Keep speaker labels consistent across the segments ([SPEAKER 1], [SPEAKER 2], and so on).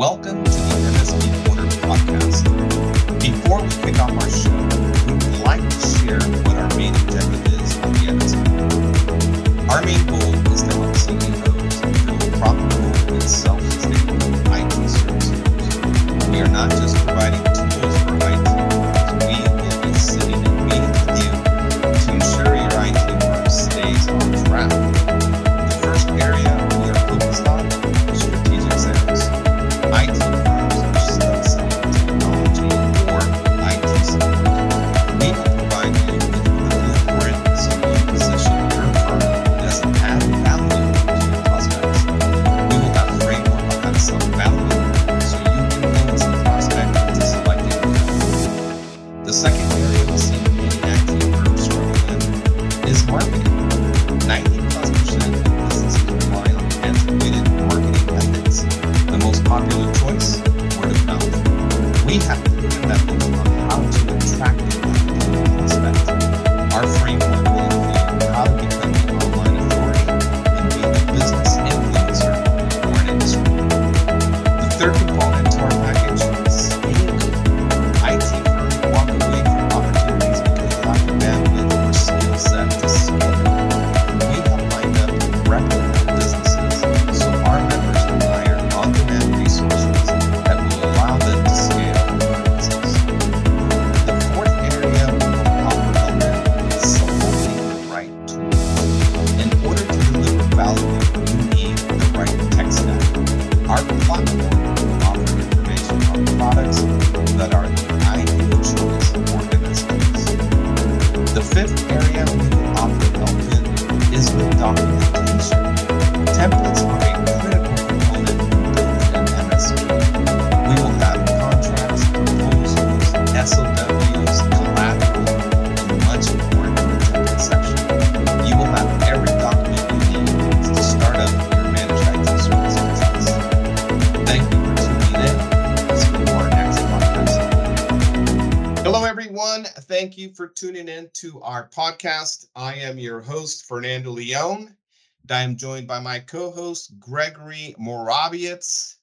[SPEAKER 1] Welcome to the MSP Corner podcast. Before we kick off our show, we would like to share what our main objective is on the MSP. Our main goal is to help CEOs build profitable and self-sustainable IT services. We are not just Hello, everyone. Thank you for tuning in to our podcast. I am your host, Fernando Leon. I am joined by my co-host, Gregory Morawietz.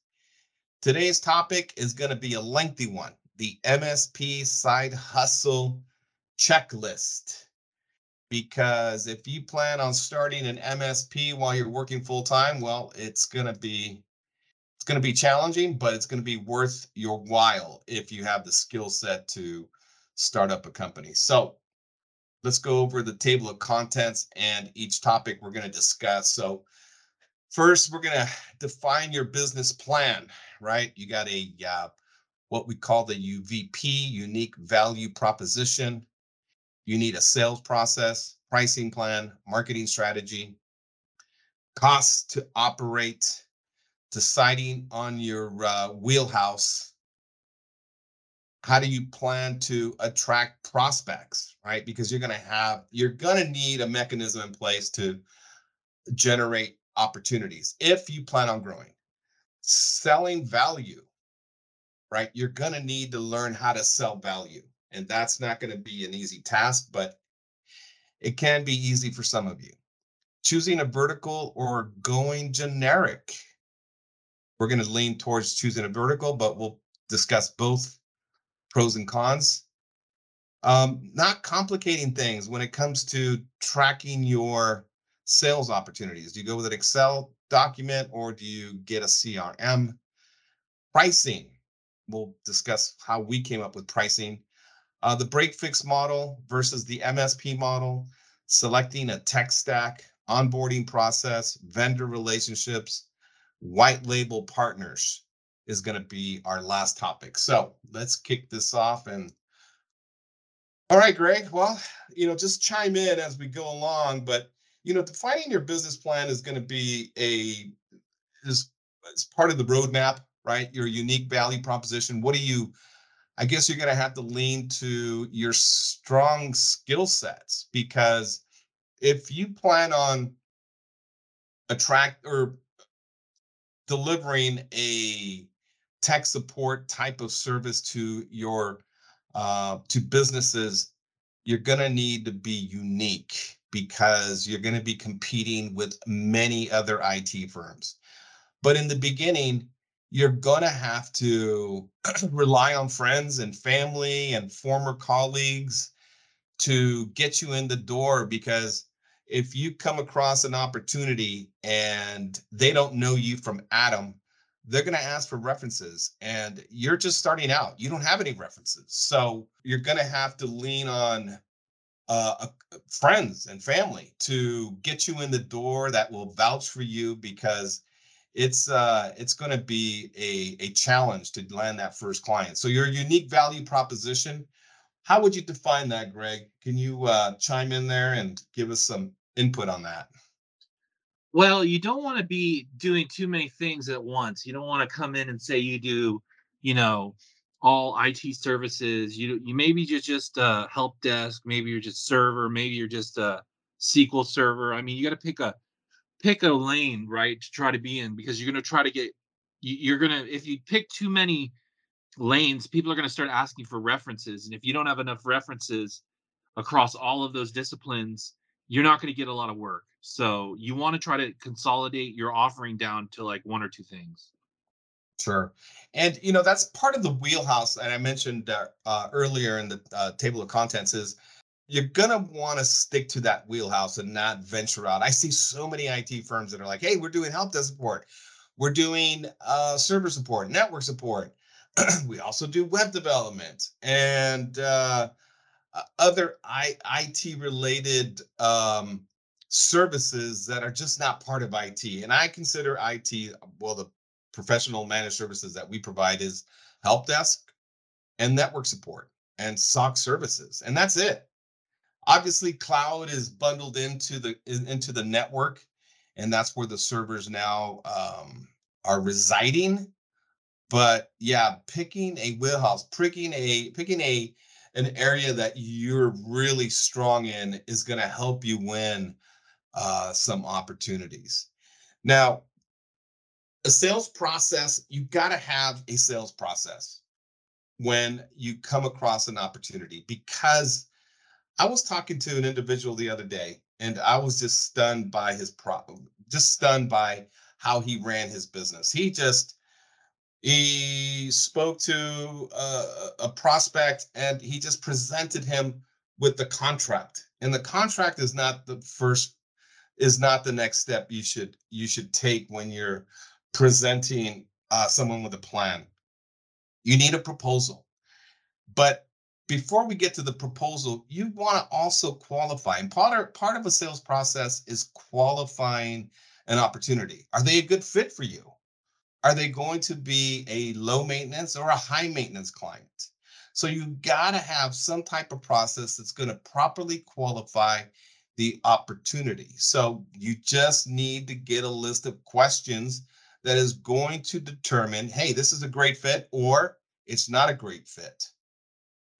[SPEAKER 1] Today's topic is going to be a lengthy one, the MSP side hustle checklist. Because if you plan on starting an MSP while you're working full time, well, it's going to be it's going to be challenging, but it's going to be worth your while if you have the skill set to start up a company. So let's go over the table of contents and each topic we're going to discuss. So first, we're going to define your business plan, right? You got a uh, what we call the UVP, unique value proposition. You need a sales process, pricing plan, marketing strategy, costs to operate, deciding on your uh, wheelhouse. How do you plan to attract prospects, right? Because you're going to have, you're going to need a mechanism in place to generate opportunities if you plan on growing. Selling value, right? You're going to need to learn how to sell value. And that's not going to be an easy task, but it can be easy for some of you. Choosing a vertical or going generic. We're going to lean towards choosing a vertical, but we'll discuss both pros and cons. Um, not complicating things when it comes to tracking your sales opportunities. Do you go with an Excel document or do you get a CRM? Pricing. We'll discuss how we came up with pricing. Uh, the break fix model versus the MSP model, selecting a tech stack, onboarding process, vendor relationships, white label partners is going to be our last topic. So let's kick this off. And all right, Greg. Well, you know, just chime in as we go along. But you know, defining your business plan is going to be a is is part of the roadmap, right? Your unique value proposition. What do you? I guess you're going to have to lean to your strong skill sets because if you plan on attract or delivering a tech support type of service to your uh, to businesses, you're going to need to be unique because you're going to be competing with many other IT firms. But in the beginning, you're going to have to rely on friends and family and former colleagues to get you in the door because if you come across an opportunity and they don't know you from Adam, they're going to ask for references and you're just starting out. You don't have any references. So you're going to have to lean on uh, uh, friends and family to get you in the door that will vouch for you because it's uh, it's going to be a, a challenge to land that first client. So your unique value proposition, how would you define that, Greg? Can you uh, chime in there and give us some input on that?
[SPEAKER 2] Well, you don't want to be doing too many things at once. You don't want to come in and say you do, you know, all IT services. You you maybe you're just a help desk, maybe you're just server, maybe you're just a SQL server. I mean, you got to pick a pick a lane, right, to try to be in because you're going to try to get you're going to if you pick too many lanes, people are going to start asking for references, and if you don't have enough references across all of those disciplines, you're not going to get a lot of work. So you want to try to consolidate your offering down to like one or two things.
[SPEAKER 1] Sure. And you know that's part of the wheelhouse that I mentioned uh, earlier in the uh, table of contents is you're gonna want to stick to that wheelhouse and not venture out. I see so many IT firms that are like, "Hey, we're doing help desk support, we're doing uh, server support, network support. we also do web development and uh, other I, IT related um, services that are just not part of IT. And I consider IT well the professional managed services that we provide is help desk and network support and SOC services, and that's it. Obviously, cloud is bundled into the into the network, and that's where the servers now um, are residing. But yeah, picking a wheelhouse, picking a picking a an area that you're really strong in is going to help you win uh, some opportunities. Now, a sales process, you've got to have a sales process when you come across an opportunity because I was talking to an individual the other day and I was just stunned by his problem, just stunned by how he ran his business. He just he spoke to a, a prospect and he just presented him with the contract. And the contract is not the first is not the next step you should you should take when you're presenting uh, someone with a plan. You need a proposal. But before we get to the proposal, you want to also qualify. And part of, part of a sales process is qualifying an opportunity. Are they a good fit for you? Are they going to be a low maintenance or a high maintenance client? So you got to have some type of process that's going to properly qualify the opportunity. So you just need to get a list of questions that is going to determine hey, this is a great fit or it's not a great fit.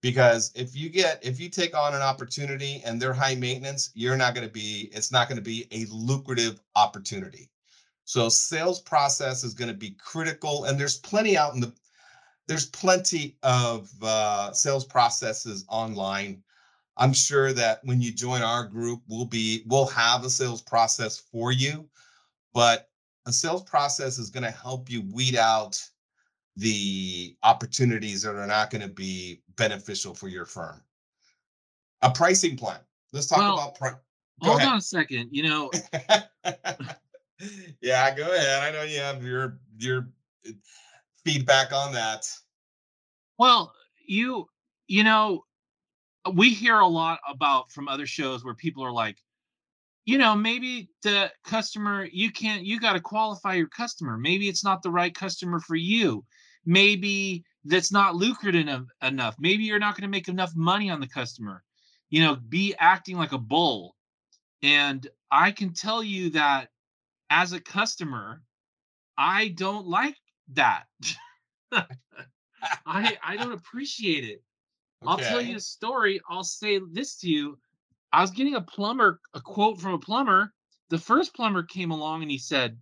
[SPEAKER 1] Because if you get, if you take on an opportunity and they're high maintenance, you're not going to be, it's not going to be a lucrative opportunity. So sales process is going to be critical. And there's plenty out in the, there's plenty of uh, sales processes online. I'm sure that when you join our group, we'll be, we'll have a sales process for you. But a sales process is going to help you weed out the opportunities that are not going to be beneficial for your firm. A pricing plan. Let's talk well, about
[SPEAKER 2] price. Hold ahead. on a second. You know.
[SPEAKER 1] yeah, go ahead. I know you have your your uh, feedback on that.
[SPEAKER 2] Well, you you know, uh, we hear a lot about from other shows where people are like, you know maybe the customer you can't you got to qualify your customer maybe it's not the right customer for you maybe that's not lucrative enough, enough. maybe you're not going to make enough money on the customer you know be acting like a bull and i can tell you that as a customer i don't like that i i don't appreciate it okay. i'll tell you a story i'll say this to you I was getting a plumber, a quote from a plumber. The first plumber came along and he said,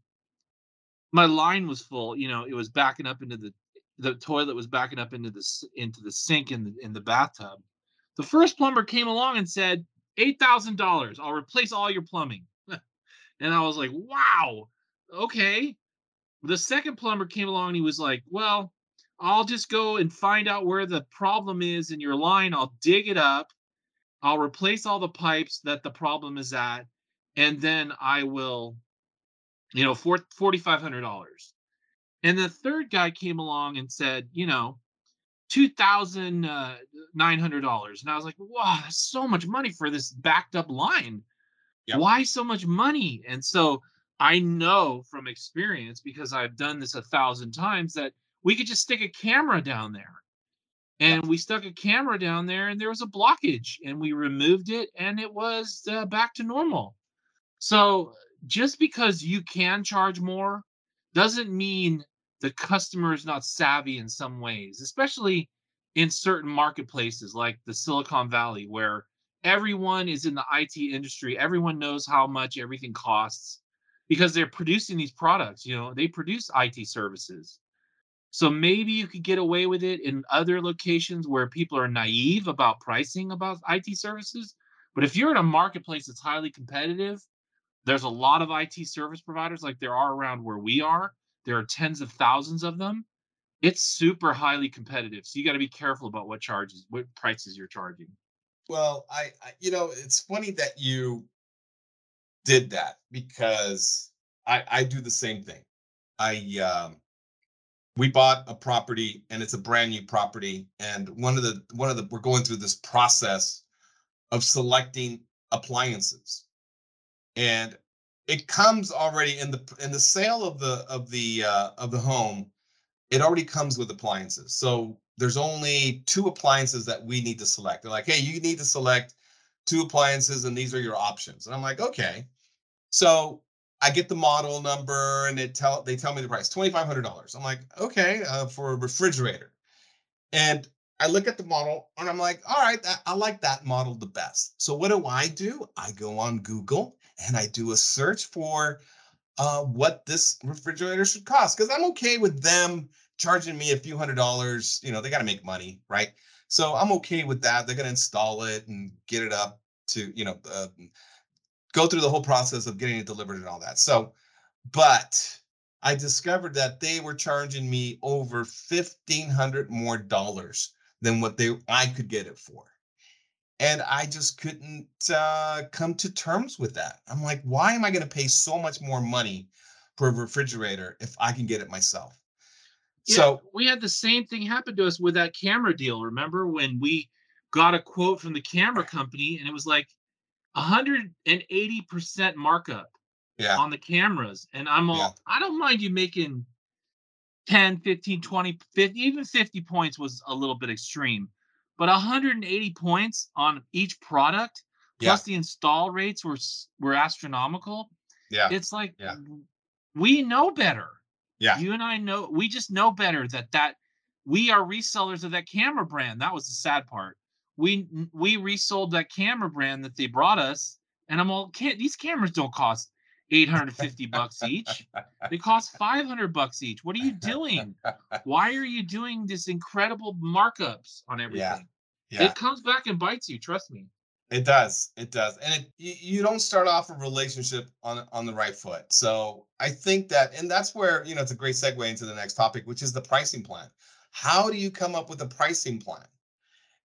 [SPEAKER 2] my line was full. You know, it was backing up into the the toilet was backing up into the into the sink in the in the bathtub. The first plumber came along and said, eight thousand dollars. I'll replace all your plumbing. And I was like, wow, okay. the second plumber came along and he was like, "Well, I'll just go and find out where the problem is in your line. I'll dig it up. I'll replace all the pipes that the problem is at, and then I will, you know, for $4,500. And the third guy came along and said, you know, $2,900. Uh, and I was like, wow, that's so much money for this backed up line. Yep. Why so much money? And so I know from experience, because I've done this a thousand times, that we could just stick a camera down there. And yep. we stuck a camera down there and there was a blockage and we removed it and it was uh, back to normal. So just because you can charge more doesn't mean the customer is not savvy in some ways, especially in certain marketplaces like the Silicon Valley, where everyone is in the IT industry. Everyone knows how much everything costs because they're producing these products. You know, they produce IT services. So maybe you could get away with it in other locations where people are naive about pricing about IT services. But if you're in a marketplace that's highly competitive, there's a lot of IT service providers like there are around where we are there are tens of thousands of them. It's super highly competitive. So you got to be careful about what charges, what prices you're charging.
[SPEAKER 1] Well, I, I, you know, it's funny that you did that because I, I do the same thing. I, um, we bought a property and it's a brand new property. And one of the, one of the, we're going through this process of selecting appliances. And it comes already in the in the sale of the of the uh, of the home it already comes with appliances so there's only two appliances that we need to select. They're like hey you need to select two appliances and these are your options. And i'm like okay. So i get the model number and it tell they tell me the price $2500 i'm like okay uh, for a refrigerator. And I look at the model and I'm like, all right, I like that model the best. So what do I do? I go on Google and I do a search for uh, what this refrigerator should cost because I'm okay with them charging me a few hundred dollars. You know, they got to make money, right? So I'm okay with that. They're going to install it and get it up to, you know, uh, go through the whole process of getting it delivered and all that. So, but I discovered that they were charging me over 1500 more dollars than what they I could get it for and I just couldn't uh, come to terms with that. I'm like, why am I going to pay so much more money for a refrigerator if I can get it myself?
[SPEAKER 2] Yeah, so we had the same thing happen to us with that camera deal. Remember when we got a quote from the camera company and it was like 180% markup yeah. on the cameras. And I'm all, yeah. I don't mind you making 10, 15, 20, 50, even 50 points was a little bit extreme but 180 points on each product plus yeah. the install rates were were astronomical. Yeah. It's like yeah. we know better. Yeah. You and I know we just know better that that we are resellers of that camera brand. That was the sad part. We we resold that camera brand that they brought us and I'm all can't these cameras don't cost 850 bucks each. They cost 500 bucks each. What are you doing? Why are you doing this incredible markups on everything? Yeah. Yeah. It comes back and bites you, trust me.
[SPEAKER 1] It does. It does. And it you, don't start off a relationship on on the right foot. So I think that and that's where, you know, it's a great segue into the next topic, which is the pricing plan. How do you come up with a pricing plan?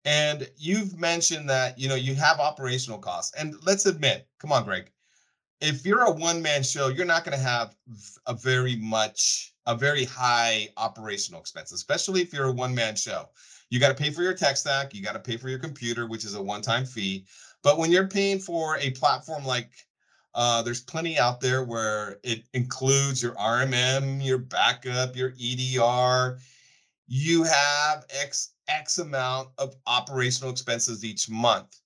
[SPEAKER 1] And you've mentioned that, you know, you have operational costs. And let's admit, come on, Greg, if you're a one man show, you're not going to have a very much, a very high operational expense, especially if you're a one man show. You got to pay for your tech stack, you got to pay for your computer, which is a one time fee. But when you're paying for a platform like uh, there's plenty out there where it includes your RMM, your backup, your EDR. You have X X amount of operational expenses each month.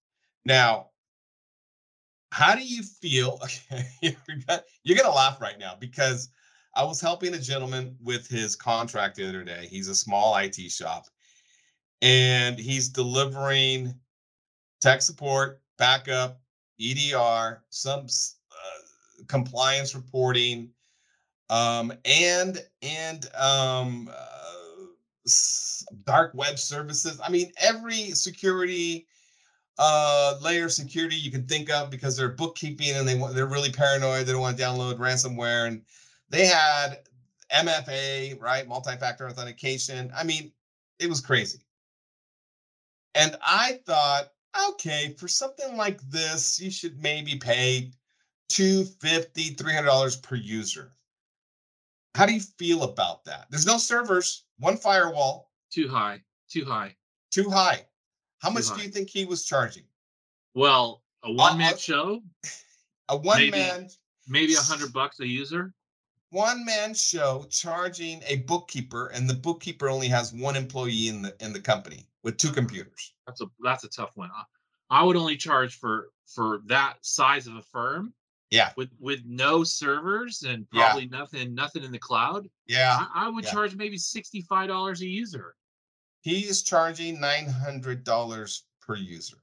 [SPEAKER 1] Now, how do you feel? You're gonna laugh right now because I was helping a gentleman with his contract the other day. He's a small IT shop, and he's delivering tech support, backup, EDR, some uh, compliance reporting, um, and and um, uh, dark web services. I mean, every security uh, layer of security you can think of because they're bookkeeping and they they're really paranoid. They don't want to download ransomware, and they had MFA, right? Multi-factor authentication. I mean, it was crazy. And I thought, okay, for something like this, you should maybe pay $250, $300 per user. How do you feel about that? There's no servers, one firewall.
[SPEAKER 2] Too high. Too high.
[SPEAKER 1] Too high. How
[SPEAKER 2] Too
[SPEAKER 1] much
[SPEAKER 2] high.
[SPEAKER 1] do you think he was charging?
[SPEAKER 2] Well, a one man
[SPEAKER 1] uh,
[SPEAKER 2] show,
[SPEAKER 1] A one
[SPEAKER 2] Maybe.
[SPEAKER 1] man
[SPEAKER 2] maybe a hundred bucks a user.
[SPEAKER 1] one man show charging a bookkeeper and the bookkeeper only has one employee in the in the company with two computers.
[SPEAKER 2] That's a that's a tough one. I, I would only charge for for that size of a firm
[SPEAKER 1] Yeah.
[SPEAKER 2] with with no servers and
[SPEAKER 1] Yeah.
[SPEAKER 2] probably nothing nothing in the cloud.
[SPEAKER 1] Yeah.
[SPEAKER 2] I, I would
[SPEAKER 1] yeah.
[SPEAKER 2] charge maybe sixty five dollars a user.
[SPEAKER 1] He is charging $900 per user.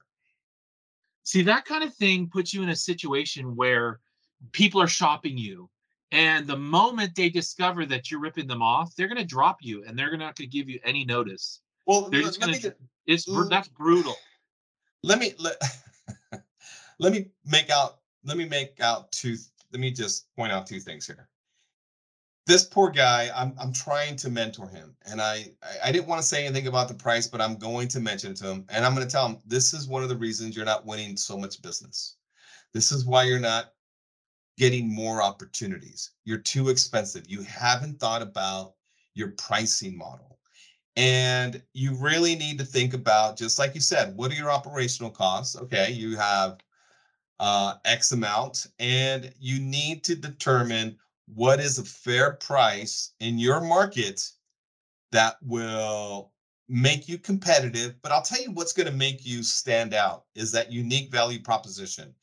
[SPEAKER 2] See, that kind of thing puts you in a situation where people are shopping you. And the moment they discover that you're ripping them off, they're going to drop you and they're not going to give you any notice.
[SPEAKER 1] Well,
[SPEAKER 2] They're just gonna
[SPEAKER 1] me
[SPEAKER 2] It's
[SPEAKER 1] Ooh. Mm.
[SPEAKER 2] that's brutal.
[SPEAKER 1] let me let, let me make out let me make out two let me just point out two things here. This poor guy i'm i'm trying to mentor him and i i, I didn't want to say anything about the price but i'm going to mention it to him and i'm going to tell him this is one of the reasons you're not winning so much business. This is why you're not getting more opportunities. You're too expensive. You haven't thought about your pricing model and you really need to think about, just like you said, what are your operational costs? Okay, you have uh, X amount, and you need to determine what is a fair price in your market that will make you competitive. But I'll tell you what's going to make you stand out is that unique value proposition.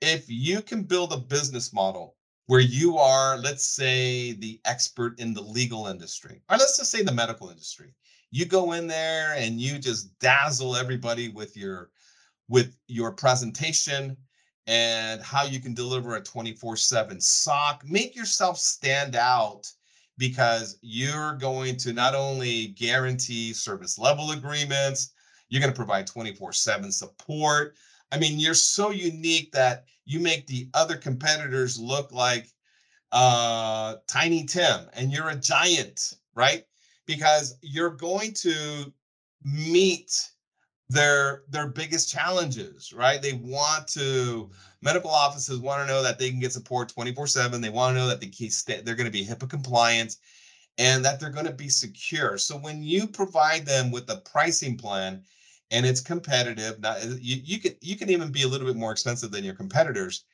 [SPEAKER 1] If you can build a business model where you are, let's say, the expert in the legal industry, or let's just say the medical industry. You go in there and you just dazzle everybody with your with your presentation and how you can deliver a 24/7 SOC. Make yourself stand out because you're going to not only guarantee service level agreements, you're going to provide 24/7 support. I mean, you're so unique that you make the other competitors look like uh, Tiny Tim and you're a giant, right? Because you're going to meet their their biggest challenges, right? They want to medical offices want to know that they can get support 24/7. They want to know that they keep they're going to be HIPAA compliant and that they're going to be secure. So when you provide them with a pricing plan and it's competitive, not uh, you you can you can even be a little bit more expensive than your competitors.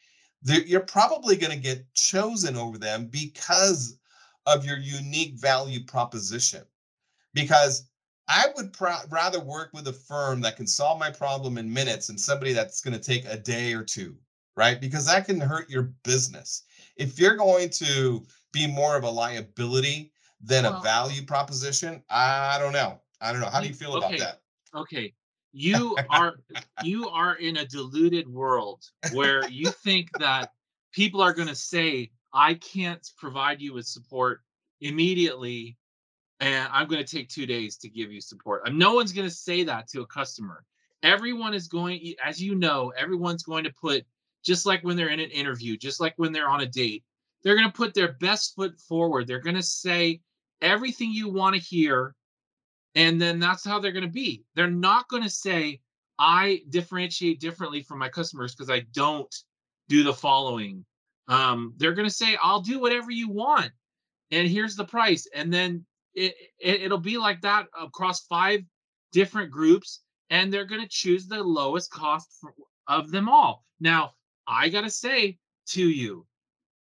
[SPEAKER 1] they're- You're probably going to get chosen over them because of your unique value proposition. Because I would pro- rather work with a firm that can solve my problem in minutes than somebody that's going to take a day or two, right? Because that can hurt your business. If you're going to be more of a liability than a value proposition, I don't know. I don't know. How do you feel about that?
[SPEAKER 2] Okay. You are you are in a deluded world where you think that people are going to say I can't provide you with support immediately and I'm going to take 2 days to give you support. And no one's going to say that to a customer. Everyone is going as you know, everyone's going to put just like when they're in an interview, just like when they're on a date, they're going to put their best foot forward. They're going to say everything you want to hear and then that's how they're going to be. They're not going to say, I differentiate differently from my customers because I don't do the following. Um, they're going to say, I'll do whatever you want. And here's the price. And then it, it, it'll be like that across five different groups. And they're going to choose the lowest cost for, of them all. Now, I got to say to you,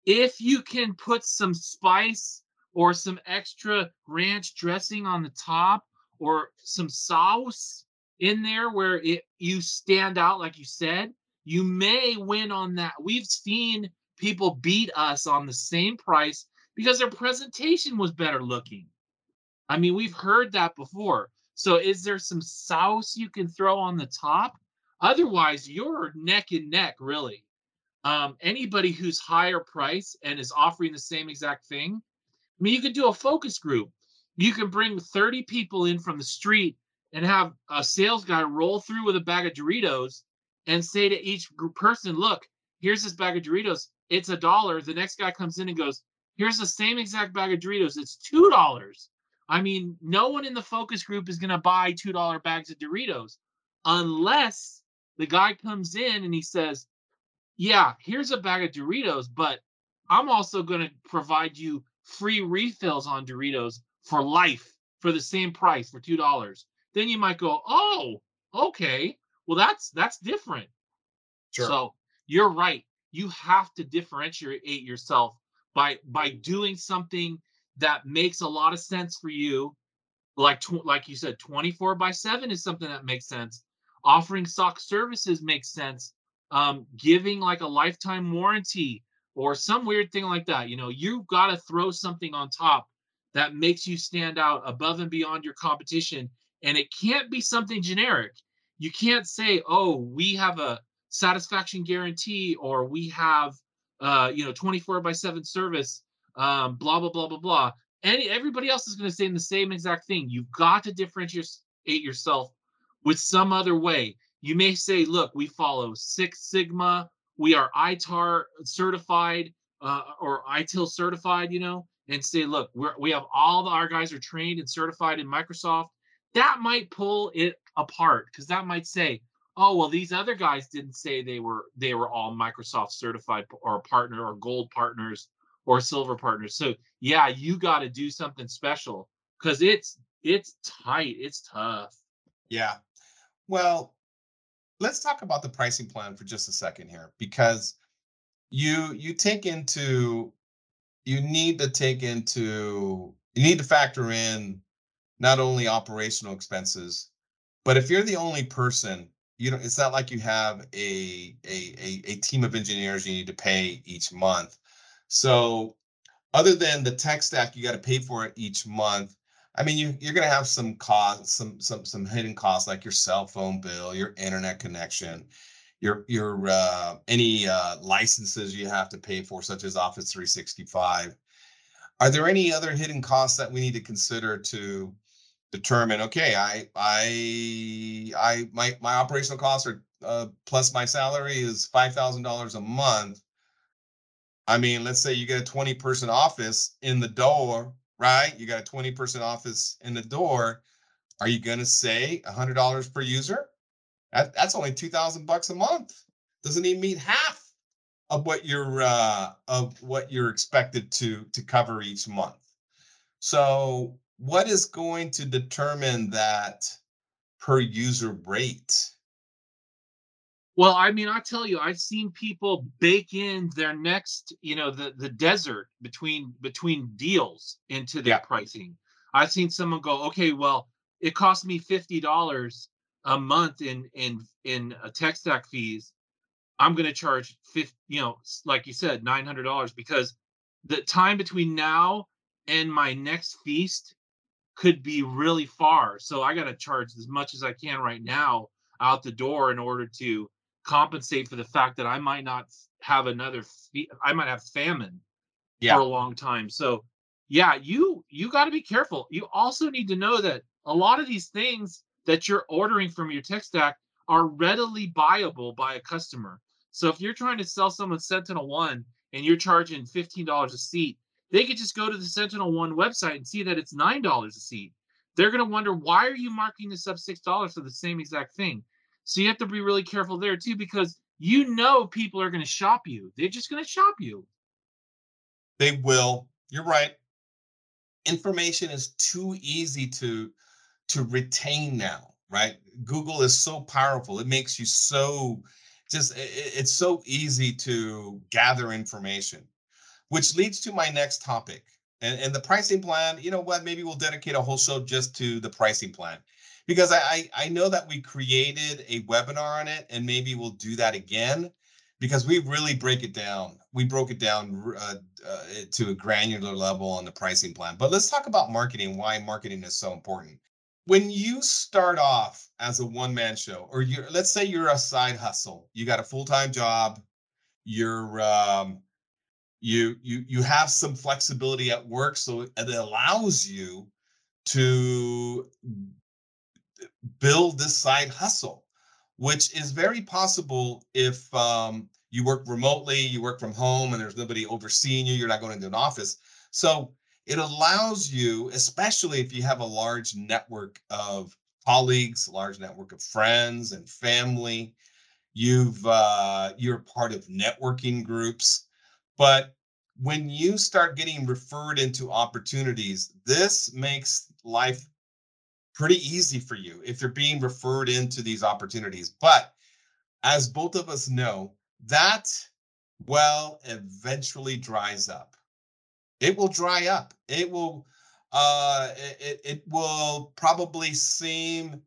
[SPEAKER 2] if you can put some spice or some extra ranch dressing on the top or some sauce in there where it you stand out like you said you may win on that. We've seen people beat us on the same price because their presentation was better looking. I mean we've heard that before. So is there some sauce you can throw on the top? Otherwise you're neck and neck really. Um, anybody who's higher price and is offering the same exact thing i mean you could do a focus group you can bring 30 people in from the street and have a sales guy roll through with a bag of Doritos and say to each person, look, here's this bag of Doritos. It's a dollar. The next guy comes in and goes, here's the same exact bag of Doritos. It's two dollars. I mean, no one in the focus group is going to buy two dollar bags of Doritos unless the guy comes in and he says, "Yeah, here's a bag of Doritos, but I'm also going to provide you free refills on Doritos for life for the same price for two dollars." Then you might go, "Oh, okay, well that's that's different."
[SPEAKER 1] Sure.
[SPEAKER 2] So you're right. You have to differentiate yourself by by doing something that makes a lot of sense for you. Like tw- like you said, 24 by 7 is something that makes sense. Offering SOC services makes sense. Um, giving like a lifetime warranty or some weird thing like that. You know, you've got to throw something on top that makes you stand out above and beyond your competition. And it can't be something generic. You can't say, oh, we have a satisfaction guarantee or we have uh, you know 24 by 7 service um, blah blah blah blah blah. And everybody else is going to say the same exact thing. You've got to differentiate yourself with some other way. You may say look we follow six sigma. We are itar certified uh, or itil certified you know and say look we're, we have all the, our guys are trained and certified in microsoft. That might pull it apart because that might say oh well these other guys didn't say they were they were all microsoft certified or partner or gold partners or silver partners. So yeah you got to do something special because it's it's tight it's tough.
[SPEAKER 1] Yeah. Well let's talk about the pricing plan for just a second here because you you take into you need to take into you need to factor in not only operational expenses but if you're the only person you know it's not like you have a, a a a team of engineers you need to pay each month. So other than the tech stack you got to pay for it each month i mean you, you're going to have some costs some some some hidden costs like your cell phone bill your internet connection your your uh, any uh, licenses you have to pay for such as office 365 are there any other hidden costs that we need to consider to determine okay i i i my my operational costs are uh, plus my salary is five thousand dollars a month. I mean let's say you get a 20 person office in the door right? You got a 20 person office in the door. Are you going to say a hundred dollars per user that, that's only 2000 bucks a month doesn't even meet half of what you're uh, of what you're expected to to cover each month so what is going to determine that per user rate?
[SPEAKER 2] Well, I mean, I tell you, I've seen people bake in their next, you know, the the desert between between deals into their yeah. pricing. I've seen someone go, okay, well, it cost me fifty dollars a month in in in a tech stack fees. I'm going to charge 50, you know, like you said, nine hundred dollars because the time between now and my next feast could be really far. So I got to charge as much as I can right now out the door in order to compensate for the fact that I might not have another fee I might have famine yeah. for a long time. So yeah, you you got to be careful. You also need to know that a lot of these things that you're ordering from your tech stack are readily buyable by a customer. So if you're trying to sell someone Sentinel One and you're charging $15 a seat, they could just go to the Sentinel One website and see that it's nine dollars a seat. They're going to wonder why are you marking this up six dollars for the same exact thing. So you have to be really careful there too, because you know people are going to shop you. They're just going to shop you.
[SPEAKER 1] They will. You're right. Information is too easy to to retain now, right? Google is so powerful. It makes you so just it's so easy to gather information which leads to my next topic. And, and the pricing plan, you know what? Maybe we'll dedicate a whole show just to the pricing plan because I, I know that we created a webinar on it and maybe we'll do that again because we really break it down. We broke it down uh, uh, to a granular level on the pricing plan. But let's talk about marketing, why marketing is so important. When you start off as a one man show, or you let's say you're a side hustle, you got a full time job, you're um, you you you have some flexibility at work so it allows you to build this side hustle which is very possible if um, you work remotely, you work from home, and there's nobody overseeing you. You're not going into an office. So it allows you, especially if you have a large network of colleagues, large network of friends and family, you've uh, you're part of networking groups. But when you start getting referred into opportunities, this makes life pretty easy for you if you're being referred into these opportunities. But as both of us know, that well eventually dries up. It will dry up. It will uh it, it will probably seem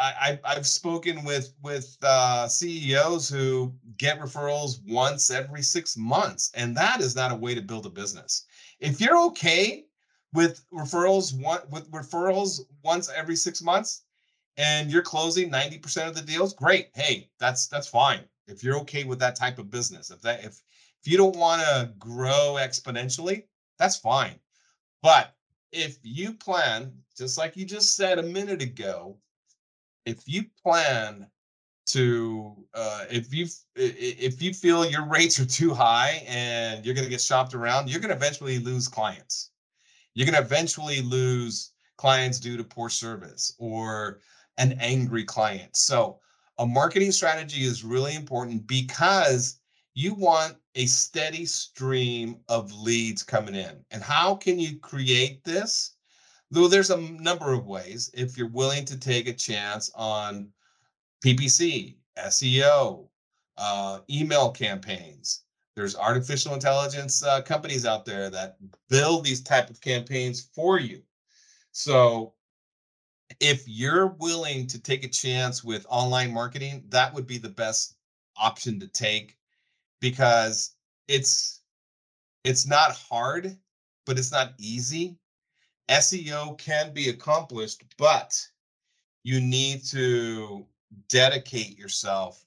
[SPEAKER 1] I, I've spoken with with uh, CEOs who get referrals once every six months, and that is not a way to build a business. If you're okay with referrals one with referrals once every six months, and you're closing ninety percent of the deals, great. Hey, that's that's fine. If you're okay with that type of business, if that if if you don't want to grow exponentially, that's fine. But if you plan, just like you just said a minute ago, if you plan to uh, if you if you feel your rates are too high and you're going to get shopped around you're going to eventually lose clients you're going to eventually lose clients due to poor service or an angry client so a marketing strategy is really important because you want a steady stream of leads coming in. And how can you create this? Though there's a number of ways if you're willing to take a chance on ppc seo uh, email campaigns. There's artificial intelligence uh, companies out there that build these type of campaigns for you. So if you're willing to take a chance with online marketing that would be the best option to take because it's it's not hard but it's not easy SEO can be accomplished, but you need to dedicate yourself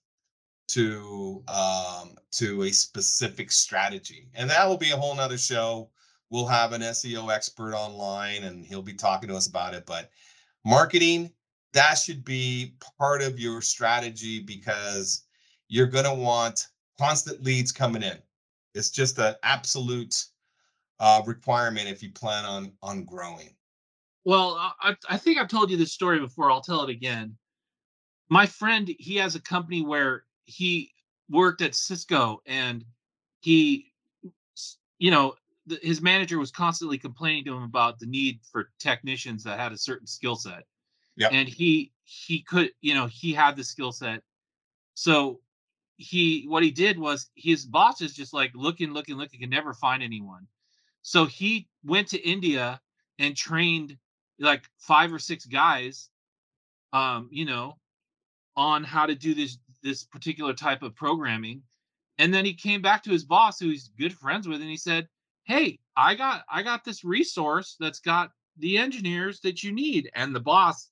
[SPEAKER 1] to um, to a specific strategy, and that will be a whole nother show. We'll have an SEO expert online, and he'll be talking to us about it. But marketing that should be part of your strategy because you're going to want constant leads coming in. It's just an absolute uh, requirement if you plan on on growing.
[SPEAKER 2] Well, I, I think I've told you this story before. I'll tell it again. My friend, he has a company where he worked at Cisco, and he, you know, the, his manager was constantly complaining to him about the need for technicians that had a certain skill set.
[SPEAKER 1] Yeah.
[SPEAKER 2] And he he could, you know, he had the skill set. So he what he did was his boss is just like looking, looking, looking, can never find anyone. So he went to India and trained like five or six guys, um, you know, on how to do this this particular type of programming. And then he came back to his boss, who he's good friends with, and he said, "Hey, I got I got this resource that's got the engineers that you need." And the boss,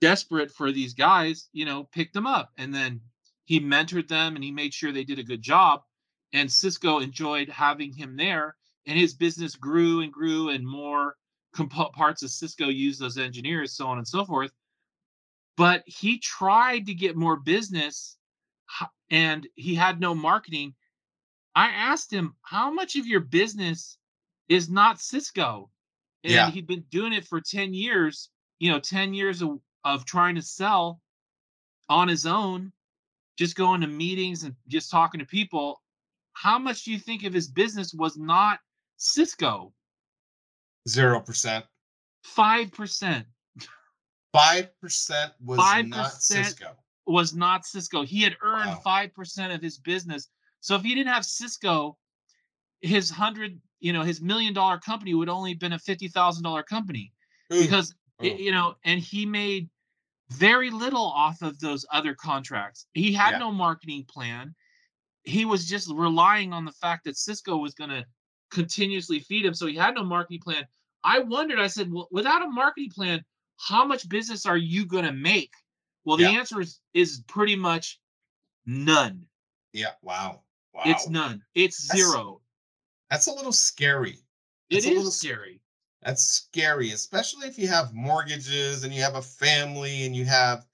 [SPEAKER 2] desperate for these guys, you know, picked them up, and then he mentored them and he made sure they did a good job. And Cisco enjoyed having him there and his business grew and grew and more comp- parts of cisco used those engineers so on and so forth but he tried to get more business and he had no marketing i asked him how much of your business is not cisco and
[SPEAKER 1] Yeah.
[SPEAKER 2] he'd been doing it for 10 years you know 10 years of, of trying to sell on his own just going to meetings and just talking to people how much do you think of his business was not Cisco,
[SPEAKER 1] Zero percent.
[SPEAKER 2] 5%.
[SPEAKER 1] Five percent was
[SPEAKER 2] 5%
[SPEAKER 1] not Cisco.
[SPEAKER 2] was not Cisco. He had earned
[SPEAKER 1] Wow.
[SPEAKER 2] 5% of his business. So if he didn't have Cisco, his hundred, you know, his million dollar company would only have been a $50,000 company
[SPEAKER 1] Ooh,
[SPEAKER 2] because,
[SPEAKER 1] ooh.
[SPEAKER 2] you know, and he made very little off of those other contracts. He had
[SPEAKER 1] Yeah.
[SPEAKER 2] no marketing plan. He was just relying on the fact that Cisco was going to continuously feed him. So he had no marketing plan. I wondered, I said, well, without a marketing plan, how much business are you going to make? Well, the
[SPEAKER 1] Yeah.
[SPEAKER 2] answer is, is pretty much none.
[SPEAKER 1] Yeah. Wow. Wow.
[SPEAKER 2] It's none. It's
[SPEAKER 1] That's-
[SPEAKER 2] zero.
[SPEAKER 1] That's a little scary.
[SPEAKER 2] It
[SPEAKER 1] It's a little
[SPEAKER 2] scary.
[SPEAKER 1] That's scary, especially if you have mortgages and you have a family and you have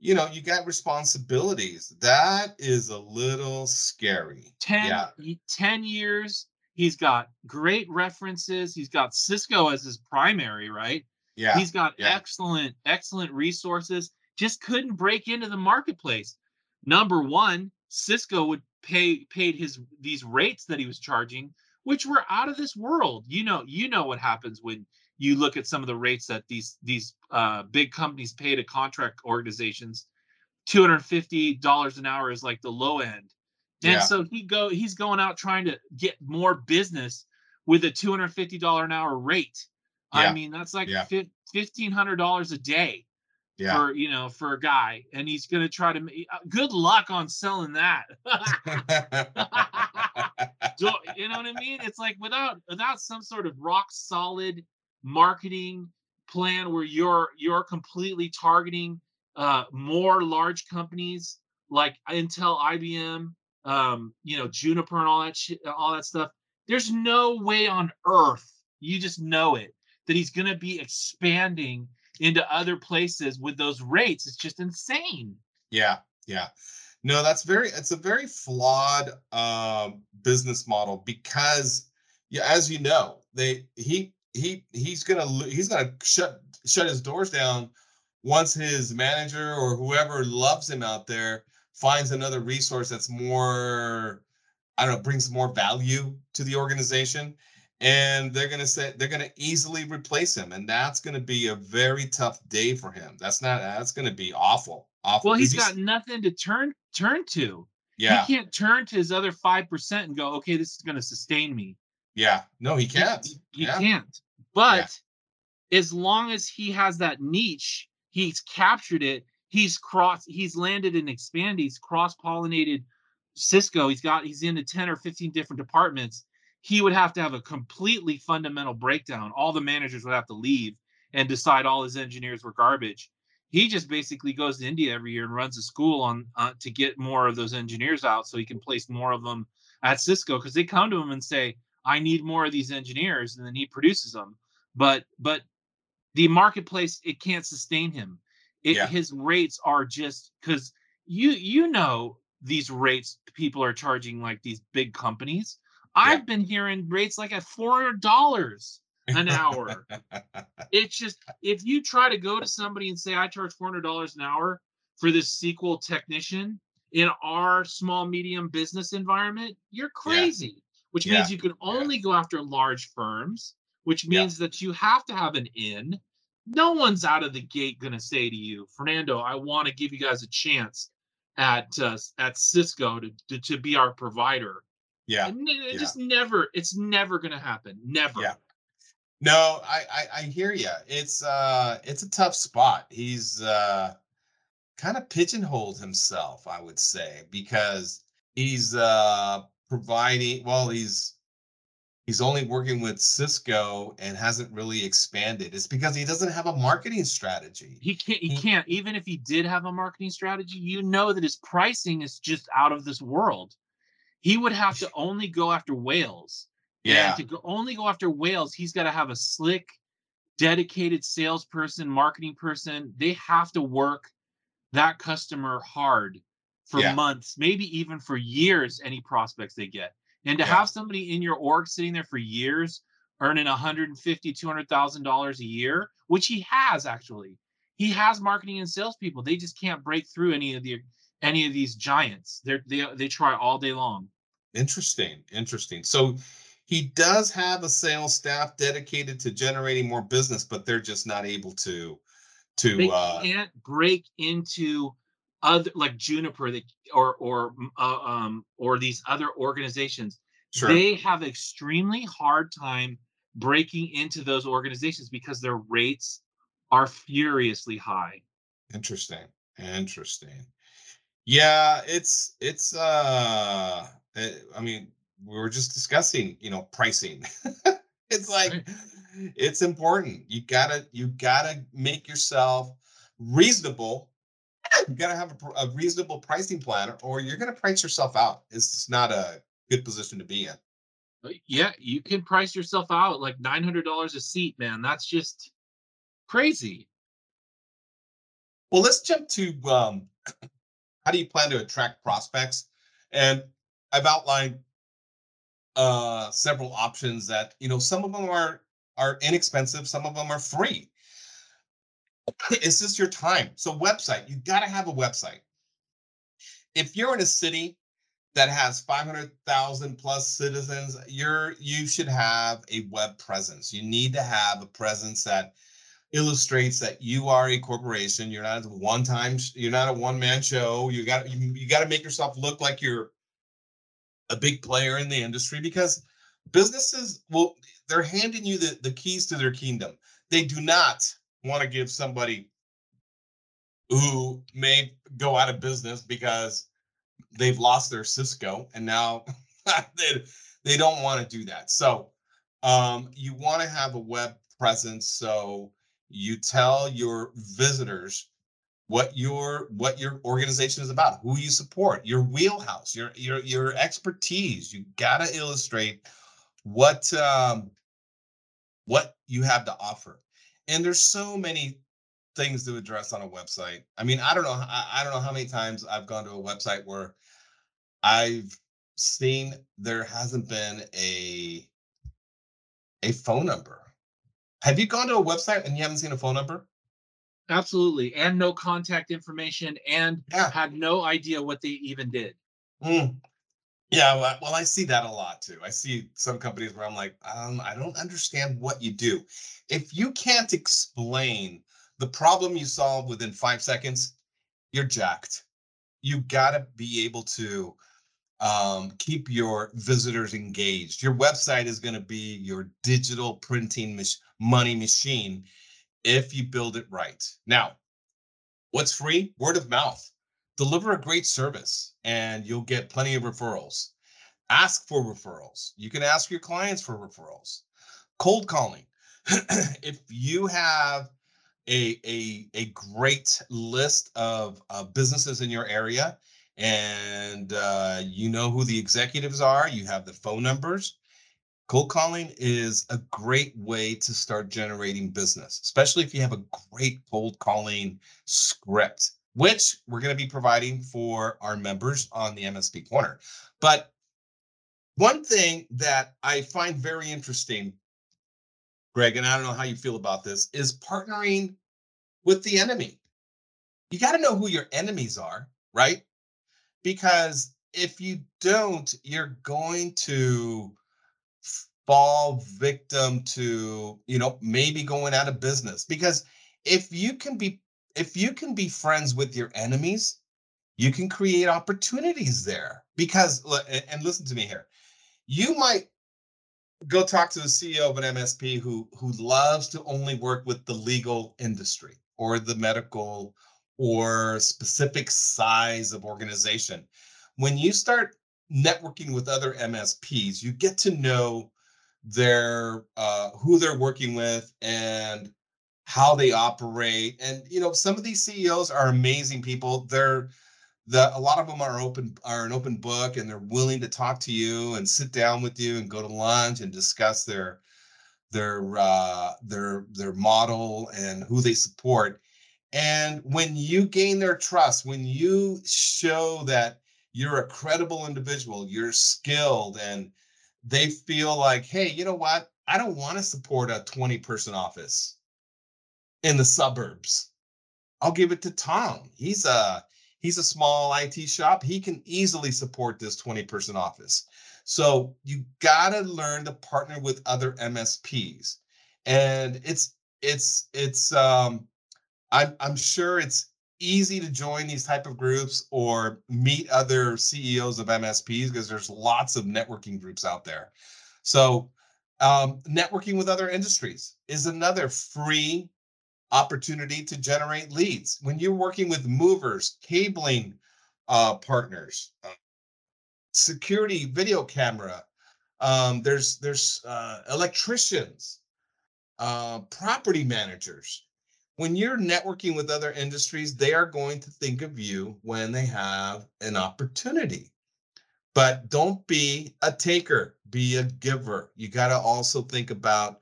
[SPEAKER 1] you know, you got responsibilities. That is a little scary.
[SPEAKER 2] 10,
[SPEAKER 1] Yeah,
[SPEAKER 2] 10 years. He's got great references. He's got Cisco as his primary, right?
[SPEAKER 1] yeah,
[SPEAKER 2] He's got
[SPEAKER 1] yeah.
[SPEAKER 2] excellent, excellent resources. Just couldn't break into the marketplace. Number one, Cisco would pay paid his these rates that he was charging, which were out of this world. You know, you know what happens when you look at some of the rates that these these uh, big companies pay to contract organizations. Two hundred fifty dollars an hour is like the low end, and
[SPEAKER 1] Yeah.
[SPEAKER 2] so he go he's going out trying to get more business with a two hundred fifty dollar an hour rate. I mean, that's like
[SPEAKER 1] Yeah.
[SPEAKER 2] fifteen hundred dollars a day
[SPEAKER 1] yeah.
[SPEAKER 2] for you know for a guy, and he's gonna try to. ma- uh, Good luck on selling that. Do- you know what I mean? It's like without without some sort of rock solid marketing plan where you're you're completely targeting uh, more large companies like Intel, IBM, um, you know, Juniper, and all that shit, all that stuff. There's no way on earth you just know it that he's going to be expanding into other places with those rates. It's just insane.
[SPEAKER 1] Yeah, yeah. No, that's very it's a very flawed um business model because yeah, as you know, they he he he's gonna he's gonna shut shut his doors down once his manager or whoever loves him out there finds another resource that's more I don't know, brings more value to the organization. And they're gonna say they're gonna easily replace him, and that's gonna be a very tough day for him. That's not that's gonna be awful, awful.
[SPEAKER 2] Well, he's got nothing to turn turn to.
[SPEAKER 1] yeah,
[SPEAKER 2] He can't turn to his other five percent and go, okay, this is going to sustain me.
[SPEAKER 1] yeah. No, he can't.
[SPEAKER 2] He, he
[SPEAKER 1] yeah,
[SPEAKER 2] can't. But as long as he has that niche, he's captured it. He's cross. He's landed and expanded. He's cross pollinated Cisco. He's got. He's into ten or fifteen different departments. He would have to have a completely fundamental breakdown. All the managers would have to leave and decide all his engineers were garbage. He just basically goes to India every year and runs a school on uh, to get more of those engineers out, so he can place more of them at Cisco because they come to him and say, "I need more of these engineers," and then he produces them. But but the marketplace it can't sustain him. It,
[SPEAKER 1] Yeah.
[SPEAKER 2] His rates are just because you you know these rates people are charging like these big companies. I've been hearing rates like at four dollars an hour. it's just if you try to go to somebody and say I charge four hundred dollars an hour for this SQL technician in our small medium business environment, you're crazy. Which
[SPEAKER 1] Yeah.
[SPEAKER 2] means you can only go after large firms, which
[SPEAKER 1] Yeah.
[SPEAKER 2] means that you have to have an in. No one's out of the gate going to say to you, Fernando, I want to give you guys a chance at uh, at Cisco to, to to be our provider.
[SPEAKER 1] Yeah.
[SPEAKER 2] And it
[SPEAKER 1] yeah.
[SPEAKER 2] just never, it's never going to happen. Never.
[SPEAKER 1] Yeah. No, I, I I hear you. It's uh it's a tough spot. He's uh kind of pigeonholed himself, I would say, because he's uh providing well, he's he's only working with Cisco and hasn't really expanded. It's because he doesn't have a marketing strategy.
[SPEAKER 2] He can't. He
[SPEAKER 1] He-
[SPEAKER 2] can't. Even if he did have a marketing strategy, you know that his pricing is just out of this world. He would have to only go after whales.
[SPEAKER 1] Yeah.
[SPEAKER 2] And to go, only go after whales, he's got to have a slick, dedicated salesperson, marketing person. They have to work that customer hard for
[SPEAKER 1] Yeah.
[SPEAKER 2] months, maybe even for years, any prospects they get. And to
[SPEAKER 1] Yeah.
[SPEAKER 2] have somebody in your org sitting there for years, earning 150, 200,000 dollars a year, which he has actually. He has marketing and salespeople. They just can't break through any of the any of these giants. They're, they they try all day long.
[SPEAKER 1] Interesting. Interesting. So he does have a sales staff dedicated to generating more business, but they're just not able to to
[SPEAKER 2] they
[SPEAKER 1] uh
[SPEAKER 2] can't break into other like Juniper that, or or mm, uh, um or these other organizations.
[SPEAKER 1] sure.
[SPEAKER 2] They have extremely hard time breaking into those organizations because their rates are furiously high.
[SPEAKER 1] Interesting. Interesting. Yeah, it's it's uh eh, I mean, we were just discussing, you know, pricing. it's like
[SPEAKER 2] Right.
[SPEAKER 1] it's important. You gotta you gotta make yourself reasonable. You gotta have a, a reasonable pricing plan, or you're gonna price yourself out. It's just not a good position to be in.
[SPEAKER 2] Yeah, you can price yourself out like nine hundred dollars a seat, man. That's just crazy.
[SPEAKER 1] Well, let's jump to um, how do you plan to attract prospects? And I've outlined uh, several options that you know some of them are are inexpensive, some of them are free. It's just your time. So website, you got to have a website. If you're in a city that has 500,000 plus citizens, you're you should have a web presence. You need to have a presence that illustrates that you are a corporation. You're not a one-time. You're not a one-man show. You got you, you got to make yourself look like you're a big player in the industry because businesses will they're handing you the, the keys to their kingdom. They do not want to give somebody who may go out of business because they've lost their Cisco and now they, they don't want to do that. So um, you want to have a web presence so you tell your visitors what your what your organization is about, who you support, your wheelhouse, your your your expertise. You got to illustrate what um, what you have to offer. And there's so many things to address on a website. I mean, I don't know I, I don't know how many times I've gone to a website where I've seen there hasn't been a a phone number. Have you gone to a website and you haven't seen a phone number?
[SPEAKER 2] Absolutely. And no contact information and
[SPEAKER 1] Yeah.
[SPEAKER 2] had no idea what they even did.
[SPEAKER 1] Mm. Yeah, well, well, I see that a lot too. I see some companies where I'm like, um, I don't understand what you do. If you can't explain the problem you solve within five seconds, you're jacked. You got to be able to um, keep your visitors engaged. Your website is going to be your digital printing mach- money machine if you build it right. Now, what's free? Word of mouth. Deliver a great service and you'll get plenty of referrals. Ask for referrals. You can ask your clients for referrals. Cold calling. if you have a, a, a great list of uh, businesses in your area and uh, you know who the executives are, you have the phone numbers, Cold calling is a great way to start generating business, especially if you have a great cold calling script, which we're going to be providing for our members on the MSP Corner. But one thing that I find very interesting, Greg, and I don't know how you feel about this, is partnering with the enemy. You got to know who your enemies are, right? Because if you don't, you're going to fall victim to you know maybe going out of business. Because if you can be if you can be friends with your enemies you can create opportunities there. Because and listen to me here. You might go talk to the ceo of an msp who who loves to only work with the legal industry or the medical or specific size of organization. When you start networking with other msps you get to know their uh, who they're working with and how they operate and you know some of these ceos are amazing people. They're the a lot of them are open are an open book and they're willing to talk to you and sit down with you and go to lunch and discuss their their uh, their their model and who they support. And when you gain their trust when you show that you're a credible individual you're skilled and they feel like, hey, you know what? I don't want to support a 20 person office in the suburbs. I'll give it to Tom. He's a he's a small IT shop. He can easily support this 20 person office. So you got to learn to partner with other MSPs. And it's it's it's um I'm I'm sure it's easy to join these type of groups or meet other CEOs of MSPs because there's lots of networking groups out there. So um, networking with other industries is another free opportunity to generate leads. When you're working with movers, cabling uh, partners, uh, security video camera, um, there's there's uh, electricians, uh, property managers when you're networking with other industries, they are going to think of you when they have an opportunity. But don't be a taker, be a giver. You got to also think about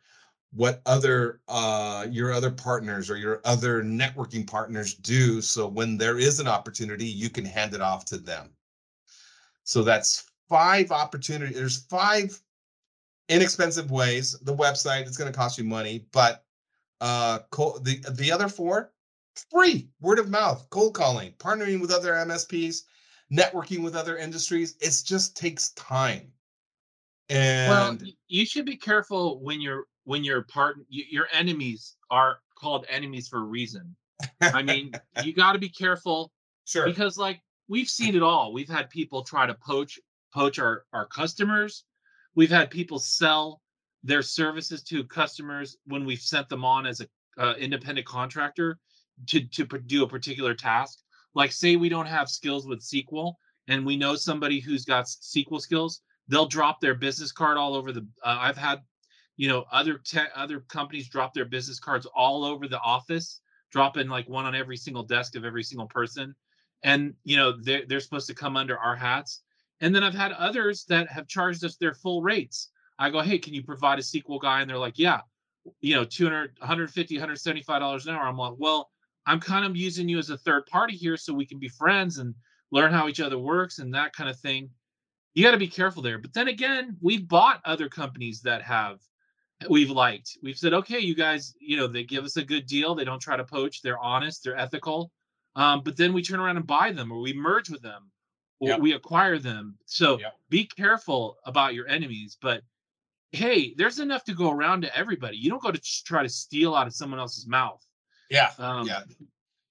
[SPEAKER 1] what other uh your other partners or your other networking partners do so when there is an opportunity you can hand it off to them so that's five opportunities there's five inexpensive ways the website it's going to cost you money but uh the the other four free word of mouth cold calling partnering with other msps networking with other industries it just takes time and
[SPEAKER 2] well you should be careful when you're when your part your enemies are called enemies for a reason. I mean, you got to be careful.
[SPEAKER 1] Sure.
[SPEAKER 2] Because like we've seen it all. We've had people try to poach poach our our customers. We've had people sell their services to customers when we've sent them on as a uh, independent contractor to to do a particular task. Like say we don't have skills with SQL and we know somebody who's got SQL skills, they'll drop their business card all over the uh, I've had you know other te- other companies drop their business cards all over the office dropping like one on every single desk of every single person. And you know they're, they're supposed to come under our hats. And then i've had others that have charged us their full rates i go hey can you provide a sql guy and they're like yeah you know 200 150 175 dollars an hour i'm like well i'm kind of using you as a third party here so we can be friends and learn how each other works and that kind of thing you got to be careful there but then again we've bought other companies that have we've liked. We've said, okay, you guys, you know, they give us a good deal. They don't try to poach. They're honest. They're ethical. Um, but then we turn around and buy them, or we merge with them, or yep. we acquire them. So yep. be careful about your enemies. But hey, there's enough to go around to everybody. You don't go to try to steal out of someone else's mouth.
[SPEAKER 1] Yeah. Um, yeah.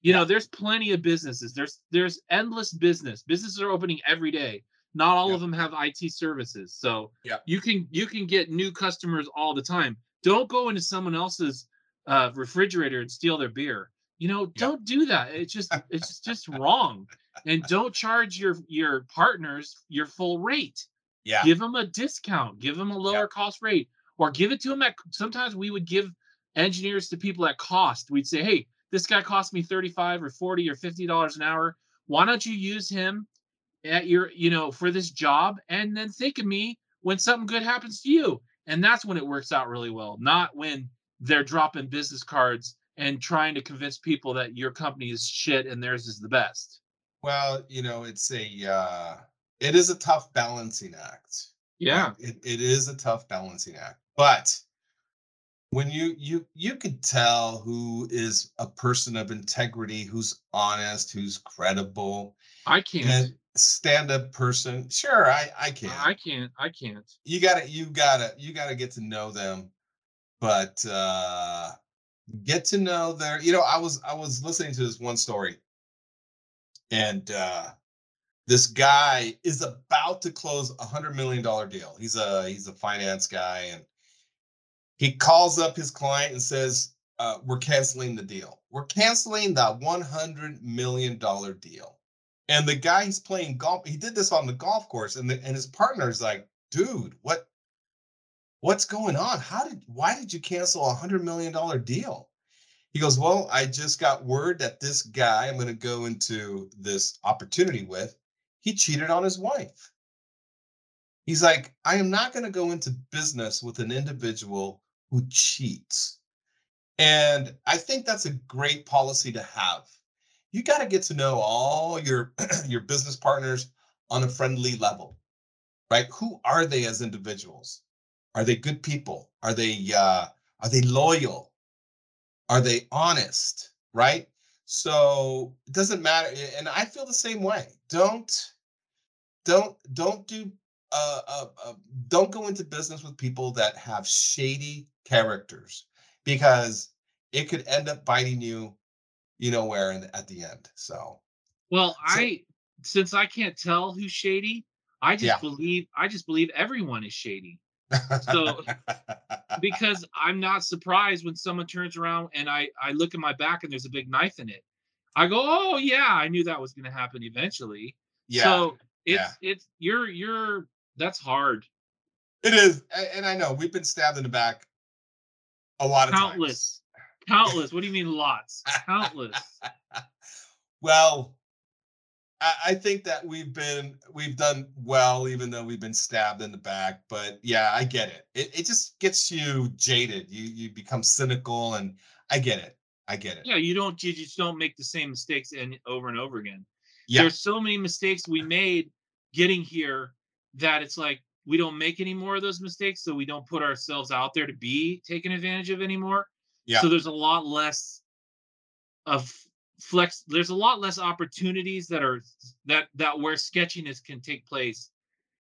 [SPEAKER 2] You know, there's plenty of businesses. There's there's endless business. Businesses are opening every day. Not all of them have IT services. So
[SPEAKER 1] yeah.
[SPEAKER 2] you can you can get new customers all the time. Don't go into someone else's uh, refrigerator and steal their beer. You know, don't do that. It's just it's just wrong. And don't charge your your partners your full rate.
[SPEAKER 1] Yeah.
[SPEAKER 2] Give them a discount. Give them a lower cost rate, or give it to them at. Sometimes we would give engineers to people at cost. We'd say, hey, this guy cost me 35 or 40 or 50 dollars an hour. Why don't you use him at your, you know, for this job and then think of me when something good happens to you. And that's when it works out really well, not when they're dropping business cards and trying to convince people that your company is shit and theirs is the best.
[SPEAKER 1] Well, you know, it's a uh it is a tough balancing act.
[SPEAKER 2] Yeah.
[SPEAKER 1] It it is a tough balancing act. But when you you you could tell who is a person of integrity, who's honest, who's credible.
[SPEAKER 2] I can't
[SPEAKER 1] stand-up person sure i i can't.
[SPEAKER 2] i can't i can't
[SPEAKER 1] you gotta you gotta you gotta get to know them but uh get to know their you know i was i was listening to this one story and uh this guy is about to close a hundred million dollar deal he's a he's a finance guy and he calls up his client and says uh, we're canceling the deal we're canceling that 100 million dollar deal and the guy he's playing golf, he did this on the golf course, and the, and his partner's like, dude, what what's going on? How did why did you cancel a hundred million dollar deal? He goes, Well, I just got word that this guy I'm going to go into this opportunity with, he cheated on his wife. He's like, I am not going to go into business with an individual who cheats. And I think that's a great policy to have. You got to get to know all your your business partners on a friendly level right? Who are they as individuals? Are they good people? Are they uh are they loyal? Are they honest right? So it doesn't matter and i feel the same way. Don't don't don't do uh, uh, uh, don't go into business with people that have shady characters because it could end up biting you you know where and at the end. So,
[SPEAKER 2] well, so, I since I can't tell who's shady, I just yeah. believe I just believe everyone is shady. So, because I'm not surprised when someone turns around and I I look at my back and there's a big knife in it. I go, oh yeah, I knew that was going to happen eventually.
[SPEAKER 1] Yeah.
[SPEAKER 2] So it's yeah. it's you're you're that's hard.
[SPEAKER 1] It is, and I know we've been stabbed in the back a lot of
[SPEAKER 2] countless times. Countless. What do you mean lots? Countless.
[SPEAKER 1] well, I, I think that we've been we've done well, even though we've been stabbed in the back. But yeah, I get it. It it just gets you jaded. You you become cynical, and I get it. I get it.
[SPEAKER 2] Yeah, you don't you just don't make the same mistakes and over and over again.
[SPEAKER 1] Yeah.
[SPEAKER 2] There's so many mistakes we made getting here that it's like we don't make any more of those mistakes, so we don't put ourselves out there to be taken advantage of anymore.
[SPEAKER 1] Yeah.
[SPEAKER 2] So there's a lot less of flex. There's a lot less opportunities that are that that where sketchiness can take place.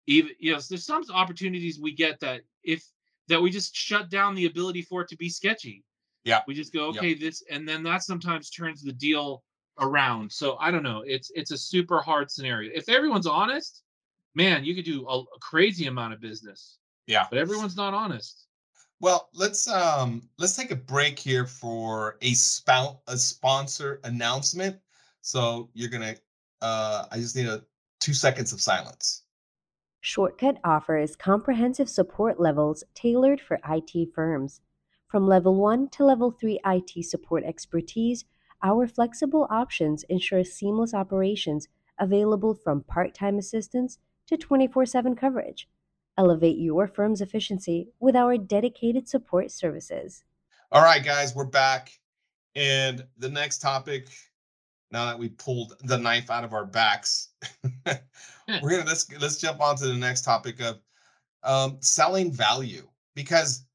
[SPEAKER 2] Even you know, there's some opportunities we get that if that we just shut down the ability for it to be sketchy.
[SPEAKER 1] Yeah.
[SPEAKER 2] We just go,
[SPEAKER 1] Yep.
[SPEAKER 2] okay, this, and then that sometimes turns the deal around. So I don't know. It's it's a super hard scenario. If everyone's honest, man, you could do a, a crazy amount of business.
[SPEAKER 1] Yeah.
[SPEAKER 2] But everyone's not honest.
[SPEAKER 1] Well, let's um let's take a break here for a spout a sponsor announcement. So you're gonna uh I just need a two seconds of silence.
[SPEAKER 3] Shortcut offers comprehensive support levels tailored for IT firms. From level 1 to level 3 IT support expertise, our flexible options ensure seamless operations available from part time assistance to 24 7 coverage. Elevate your firm's efficiency with our dedicated support services.
[SPEAKER 1] All right, guys, we're back. And the next topic, now that we pulled the knife out of our backs, we're gonna let's let's jump on to the next topic of um, selling value because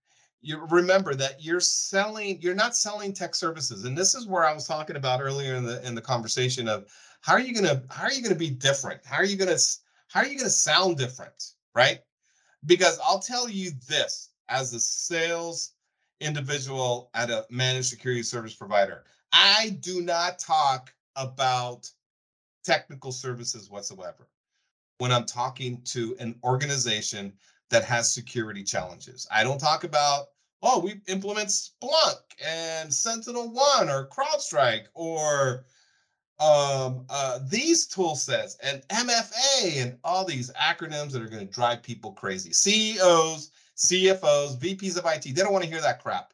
[SPEAKER 1] you remember that you're selling you're not selling tech services and this is where i was talking about earlier in the in the conversation of how are you going to how are you going to be different? How are you going to how are you going to sound different right? Because i'll tell you this as a sales individual at a managed security service provider i do not talk about technical services whatsoever. When i'm talking to an organization that has security challenges. I don't talk about, oh, we implement Splunk and Sentinel One or CrowdStrike or um, uh, these tool sets and MFA and all these acronyms that are going to drive people crazy. CEOs, CFOs, VPs of IT, they don't want to hear that crap.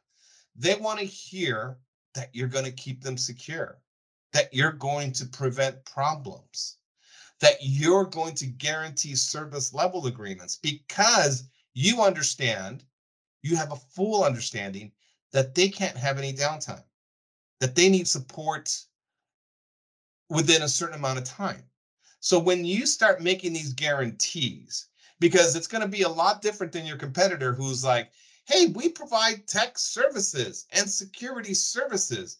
[SPEAKER 1] They want to hear that you're going to keep them secure, that you're going to prevent problems that you're going to guarantee service level agreements because you understand, you have a full understanding that they can't have any downtime, that they need support within a certain amount of time. So when you start making these guarantees, because it's going to be a lot different than your competitor who's like, hey, we provide tech services and security services.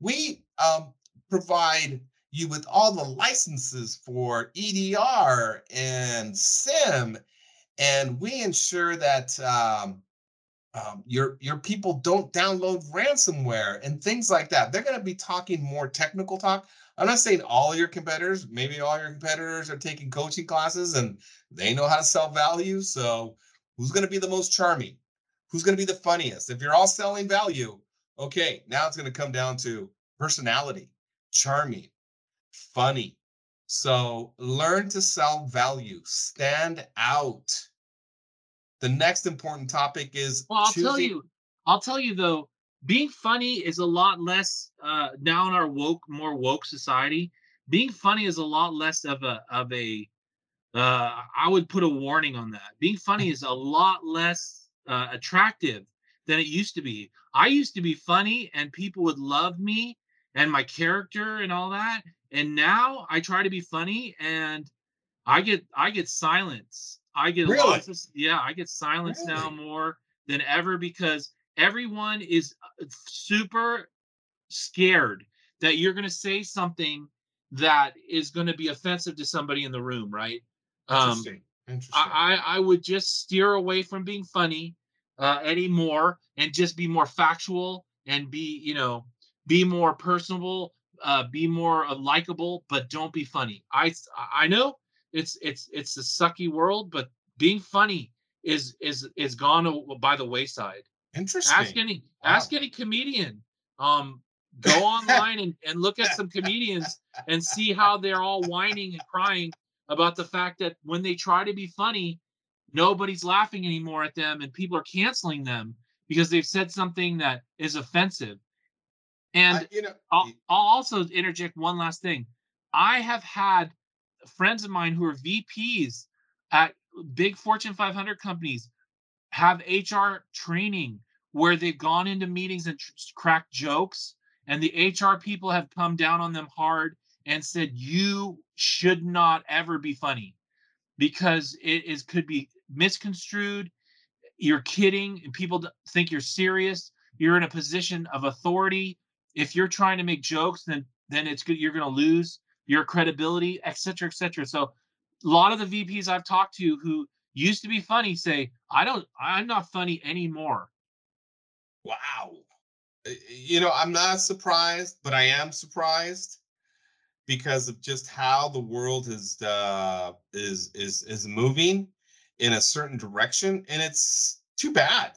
[SPEAKER 1] We um, provide you with all the licenses for EDR and SIEM, and we ensure that um, um, your your people don't download ransomware and things like that. They're going to be talking more technical talk. I'm not saying all your competitors. Maybe all your competitors are taking coaching classes and they know how to sell value. So who's going to be the most charming? Who's going to be the funniest? If you're all selling value, okay, now it's going to come down to personality, charming, funny. So learn to sell value, stand out. The next important topic is
[SPEAKER 2] Well, I'll tell you, I'll tell you though, being funny is a lot less uh now in our woke, more woke society. Being funny is a lot less of a of a uh I would put a warning on that. Being funny is a lot less uh, attractive than it used to be. I used to be funny and people would love me and my character and all that. And now I try to be funny and I get I get silence. I get
[SPEAKER 1] Really?
[SPEAKER 2] lots of yeah, I get silence now more than ever because everyone is uh, super scared that you're going to say something that is going to be offensive to somebody in the room, right? Um,
[SPEAKER 1] Interesting. Interesting.
[SPEAKER 2] I, I I would just steer away from being funny uh, anymore and just be more factual and be you know be more personable, uh, be more uh, likable, but don't be funny. I I know it's it's it's a sucky world, but being funny is is is gone by the wayside.
[SPEAKER 1] Interesting.
[SPEAKER 2] Ask any ask any comedian. Um, go online and, and look at some comedians and see how they're all whining and crying about the fact that when they try to be funny, nobody's laughing anymore at them and people are canceling them because they've said something that is offensive. And
[SPEAKER 1] I- you know,
[SPEAKER 2] I'll, I'll also interject one last thing. I have had friends of mine who are VPs at big Fortune 500 companies have HR training where they've gone into meetings and tr- cracked jokes, and the HR people have come down on them hard and said, You should not ever be funny because it is could be misconstrued. You're kidding, and people think you're serious. You're in a position of authority. If you're trying to make jokes, then then it's good. You're going to lose your credibility, et cetera, et cetera. So, a lot of the VPs I've talked to who used to be funny say, "I don't. I'm not funny anymore."
[SPEAKER 1] Wow. You know, I'm not surprised, but I am surprised because of just how the world is uh, is is is moving in a certain direction, and it's too bad.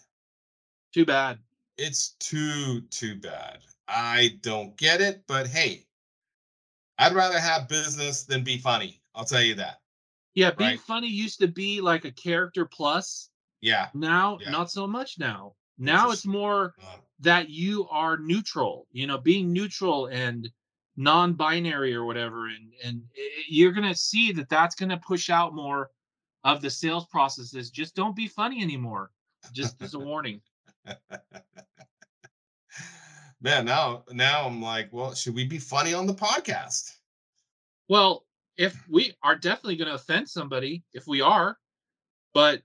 [SPEAKER 2] Too bad.
[SPEAKER 1] It's too too bad. I don't get it, but hey, I'd rather have business than be funny. I'll tell you that.
[SPEAKER 2] Yeah, being right? funny used to be like a character plus.
[SPEAKER 1] Yeah.
[SPEAKER 2] Now,
[SPEAKER 1] yeah.
[SPEAKER 2] not so much now. Now it's more uh-huh. that you are neutral, you know, being neutral and non-binary or whatever and and you're going to see that that's going to push out more of the sales processes just don't be funny anymore just as a warning
[SPEAKER 1] man now now i'm like well should we be funny on the podcast
[SPEAKER 2] well if we are definitely going to offend somebody if we are but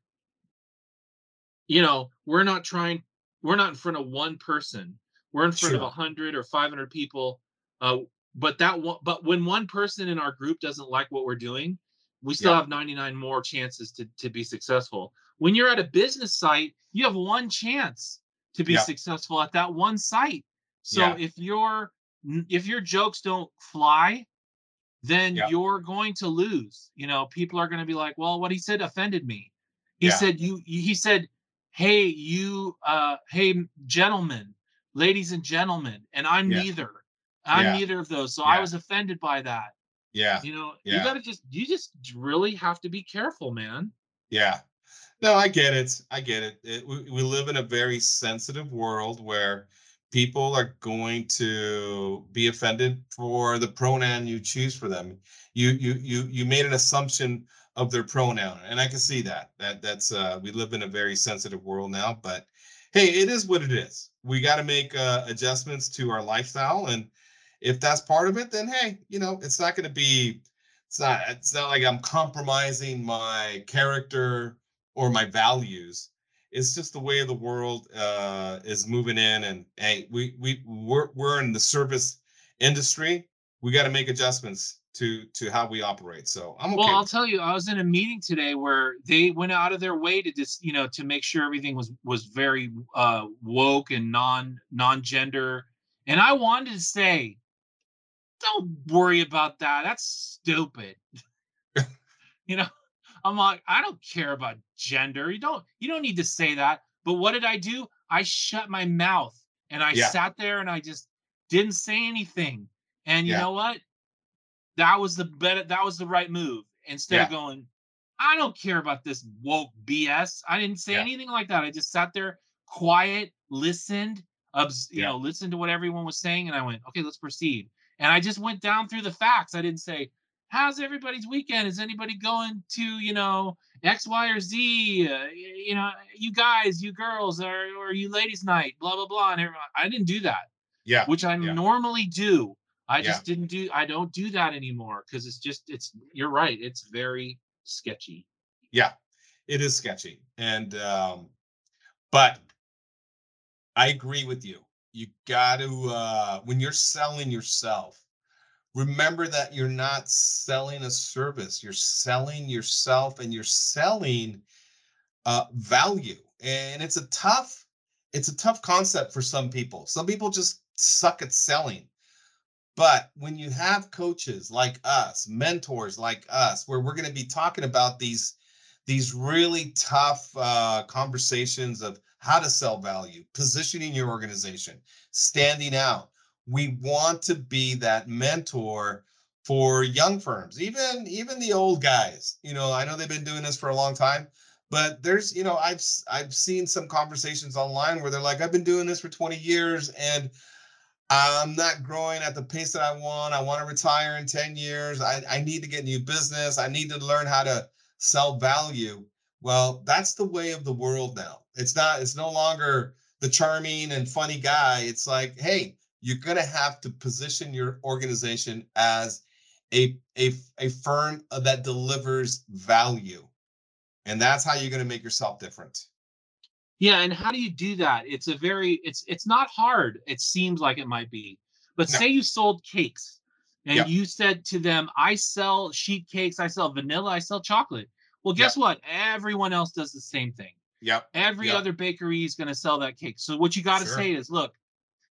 [SPEAKER 2] you know we're not trying we're not in front of one person we're in front sure. of 100 or 500 people uh, but that one but when one person in our group doesn't like what we're doing we still yeah. have 99 more chances to, to be successful when you're at a business site you have one chance to be yeah. successful at that one site so yeah. if your if your jokes don't fly then you're going to lose you know people are going to be like well what he said offended me he said you he said hey you uh hey gentlemen ladies and gentlemen and i'm neither I'm yeah. neither of those. So yeah. I was offended by that.
[SPEAKER 1] Yeah.
[SPEAKER 2] You know,
[SPEAKER 1] yeah.
[SPEAKER 2] you gotta just you just really have to be careful, man.
[SPEAKER 1] Yeah. No, I get it. I get it. it we, we live in a very sensitive world where people are going to be offended for the pronoun you choose for them. You you you you made an assumption of their pronoun, and I can see that. That that's uh we live in a very sensitive world now, but hey, it is what it is. We got to make uh, adjustments to our lifestyle and if that's part of it, then hey, you know, it's not going to be. It's not. It's not like I'm compromising my character or my values. It's just the way the world uh, is moving in, and hey, we we we're we're in the service industry. We got to make adjustments to to how we operate. So I'm okay.
[SPEAKER 2] Well, I'll tell you, I was in a meeting today where they went out of their way to just you know to make sure everything was was very uh, woke and non non gender. And I wanted to say, don't worry about that. That's stupid. you know, I'm like, I don't care about gender. You don't you don't need to say that. But what did I do? I shut my mouth and I yeah. sat there and I just didn't say anything. And you yeah. know what? That was the better that was the right move. Instead yeah. of going, I don't care about this woke BS. I didn't say anything like that. I just sat there quiet, listened, you know, listened to what everyone was saying, and I went, okay, let's proceed. And I just went down through the facts. I didn't say, how's everybody's weekend? Is anybody going to, you know, X, Y, or Z? Uh, you know, you guys, you girls, or, or you ladies' night, blah, blah, blah. And everyone, I didn't do that.
[SPEAKER 1] Yeah.
[SPEAKER 2] Which I
[SPEAKER 1] yeah.
[SPEAKER 2] normally do. I just yeah. didn't do, I don't do that anymore because it's just, it's, you're right. It's very sketchy.
[SPEAKER 1] Yeah, it is sketchy. And, um, but I agree with you you got to uh, when you're selling yourself remember that you're not selling a service you're selling yourself and you're selling uh, value and it's a tough it's a tough concept for some people some people just suck at selling but when you have coaches like us mentors like us where we're going to be talking about these these really tough uh, conversations of how to sell value, positioning your organization, standing out. We want to be that mentor for young firms, even even the old guys. You know, I know they've been doing this for a long time, but there's, you know, I've I've seen some conversations online where they're like, I've been doing this for 20 years and I'm not growing at the pace that I want. I want to retire in 10 years. I, I need to get new business. I need to learn how to sell value. Well, that's the way of the world now. It's not, it's no longer the charming and funny guy. It's like, hey, you're going to have to position your organization as a, a, a firm uh, that delivers value. And that's how you're going to make yourself different.
[SPEAKER 2] Yeah, and how do you do that? It's a very it's it's not hard. It seems like it might be. But
[SPEAKER 1] No.
[SPEAKER 2] say you sold cakes and you said to them, "I sell sheet cakes, I sell vanilla, I sell chocolate." Well, guess what? Everyone else does the same thing.
[SPEAKER 1] Yep.
[SPEAKER 2] Every
[SPEAKER 1] Yep.
[SPEAKER 2] other bakery is going to sell that cake. So what you got to
[SPEAKER 1] Sure.
[SPEAKER 2] say is, "Look,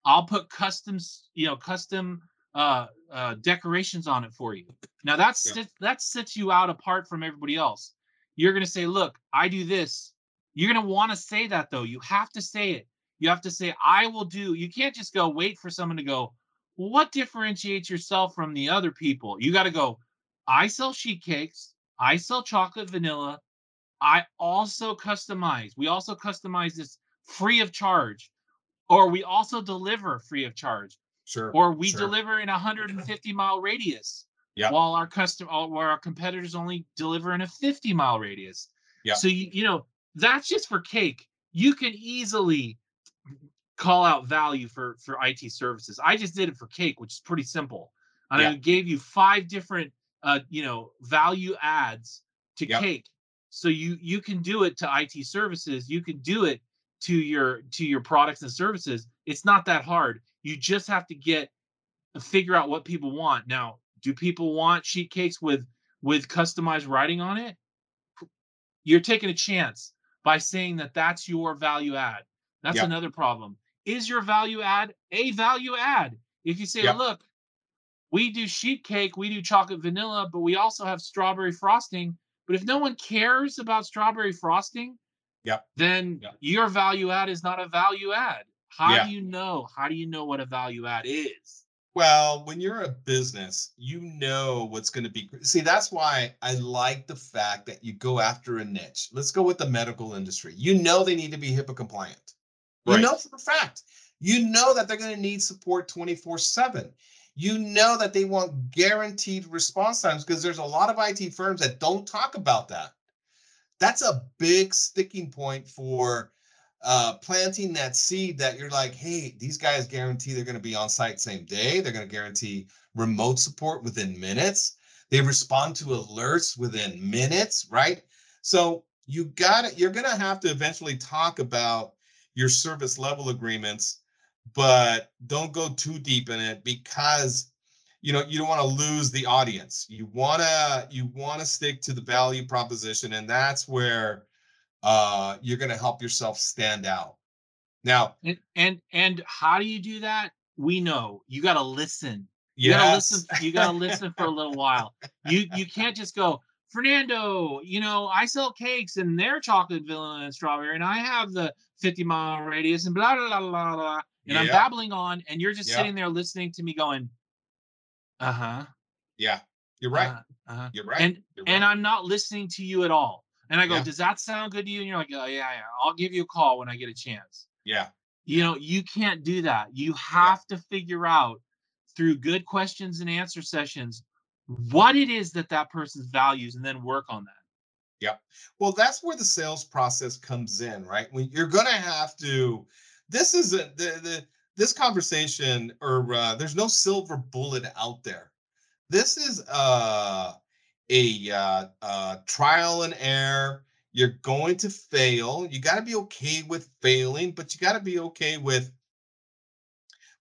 [SPEAKER 2] I'll put customs, you know, custom uh, uh, decorations on it for you." Now that's
[SPEAKER 1] Yeah.
[SPEAKER 2] sit- that sets you out apart from everybody else. You're going to say, "Look, I do this." You're going to want to say that though. You have to say it. You have to say, "I will do." You can't just go wait for someone to go. Well, what differentiates yourself from the other people? You got to go. I sell sheet cakes. I sell chocolate vanilla. I also customize. We also customize this free of charge, or we also deliver free of charge,
[SPEAKER 1] Sure.
[SPEAKER 2] or we
[SPEAKER 1] sure.
[SPEAKER 2] deliver in a 150 mile radius.
[SPEAKER 1] Yep.
[SPEAKER 2] While our custom, where our competitors only deliver in a 50 mile radius.
[SPEAKER 1] Yep.
[SPEAKER 2] So you you know that's just for cake. You can easily call out value for for IT services. I just did it for cake, which is pretty simple. And I gave you five different uh, you know, value adds to
[SPEAKER 1] Yep.
[SPEAKER 2] cake. So you you can do it to IT services, you can do it to your to your products and services. It's not that hard. You just have to get figure out what people want. Now, do people want sheet cakes with with customized writing on it? You're taking a chance by saying that that's your value add. That's another problem. Is your value add a value add? If you say, look, we do sheet cake, we do chocolate vanilla, but we also have strawberry frosting. But if no one cares about strawberry frosting,
[SPEAKER 1] Yep.
[SPEAKER 2] then
[SPEAKER 1] Yep.
[SPEAKER 2] your value add is not a value add. How
[SPEAKER 1] Yeah.
[SPEAKER 2] do you know? How do you know what a value add is?
[SPEAKER 1] Well, when you're a business, you know what's going to be. See, that's why I like the fact that you go after a niche. Let's go with the medical industry. You know they need to be HIPAA compliant. You know for a fact. You know that they're going to need support 24 7. You know that they want guaranteed response times because there's a lot of IT firms that don't talk about that. That's a big sticking point for uh, planting that seed that you're like, hey, these guys guarantee they're going to be on site same day. They're going to guarantee remote support within minutes. They respond to alerts within minutes, right? So you got it. You're going to have to eventually talk about your service level agreements, but don't go too deep in it because you know you don't want to lose the audience. You want to you want to stick to the value proposition, and that's where uh, you're going to help yourself stand out. Now,
[SPEAKER 2] And and and how do you do that? We know you got to listen. You gotta listen. You gotta listen for a little while. You you can't just go, Fernando. You know, I sell cakes and they're chocolate, vanilla, and strawberry, and I have the 50 mile radius and blah blah blah blah blah. And I'm babbling on, and you're just
[SPEAKER 1] Yeah.
[SPEAKER 2] sitting there listening to me going, uh huh,
[SPEAKER 1] yeah, you're right.
[SPEAKER 2] uh huh,
[SPEAKER 1] You're right.
[SPEAKER 2] and
[SPEAKER 1] you're
[SPEAKER 2] and. I'm not listening to you at all. And I go,
[SPEAKER 1] Yeah.
[SPEAKER 2] does that sound good to you? And you're like, oh yeah, yeah. I'll give you a call when I get a chance
[SPEAKER 1] yeah,
[SPEAKER 2] you know you can't do that you have to figure out through good questions and answer sessions what it is that that person's values and then work on that Yeah.
[SPEAKER 1] Well, that's where the sales process comes in, right? When you're going to have to, this isn't the, the this conversation, or uh, there's no silver bullet out there. This is uh, a uh, uh, trial and error. You're going to fail. You got to be okay with failing, but you got to be okay with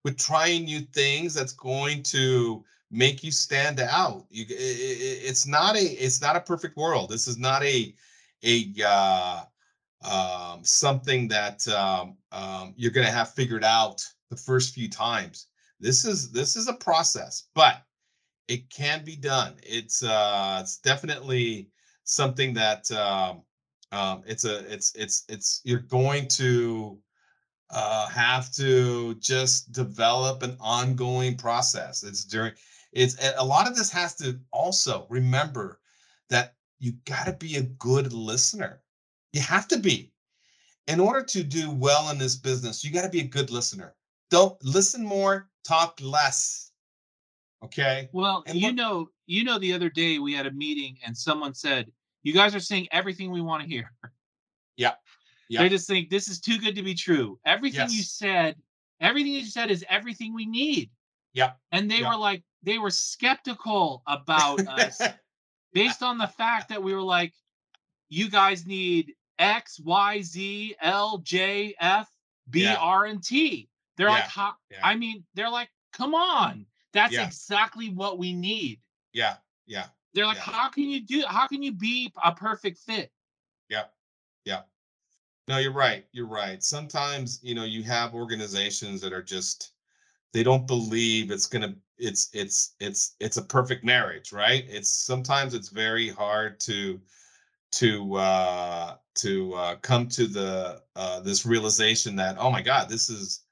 [SPEAKER 1] with trying new things. That's going to make you stand out. You, i- i- it's not a it's not a perfect world. This is not a a uh, um, something that um, um, you're going to have figured out the first few times. This is this is a process, but it can be done. It's uh, it's definitely something that um, um, it's a it's it's it's you're going to uh, have to just develop an ongoing process. It's during it's a lot of this has to also remember that you got to be a good listener. You have to be. In order to do well in this business, you got to be a good listener. Don't listen more, talk less. Okay.
[SPEAKER 2] Well,
[SPEAKER 1] And
[SPEAKER 2] you
[SPEAKER 1] what-
[SPEAKER 2] know, you know, the other day we had a meeting and someone said, "You guys are saying everything we want to hear."
[SPEAKER 1] Yeah. Yeah.
[SPEAKER 2] They just think this is too good to be true. Everything you said, everything you said is everything we need.
[SPEAKER 1] Yeah.
[SPEAKER 2] And they
[SPEAKER 1] Yeah.
[SPEAKER 2] were like, they were skeptical about us based on the fact that we were like, you guys need X, Y, Z, L, J, F, B,
[SPEAKER 1] Yeah.
[SPEAKER 2] R, and T. They're like,
[SPEAKER 1] Yeah.
[SPEAKER 2] how,
[SPEAKER 1] Yeah.
[SPEAKER 2] I mean, they're like, come on. That's
[SPEAKER 1] Yeah.
[SPEAKER 2] exactly what we need.
[SPEAKER 1] yeah. Yeah.
[SPEAKER 2] They're like, how can you do how can you be a perfect fit?
[SPEAKER 1] Yeah. Yeah. No, you're right. You're right. Sometimes, you know, you have organizations that are just they don't believe it's to it's it's it's it's a perfect marriage, right? It's sometimes it's very hard to to uh to uh come to the uh this realization that oh my god, this is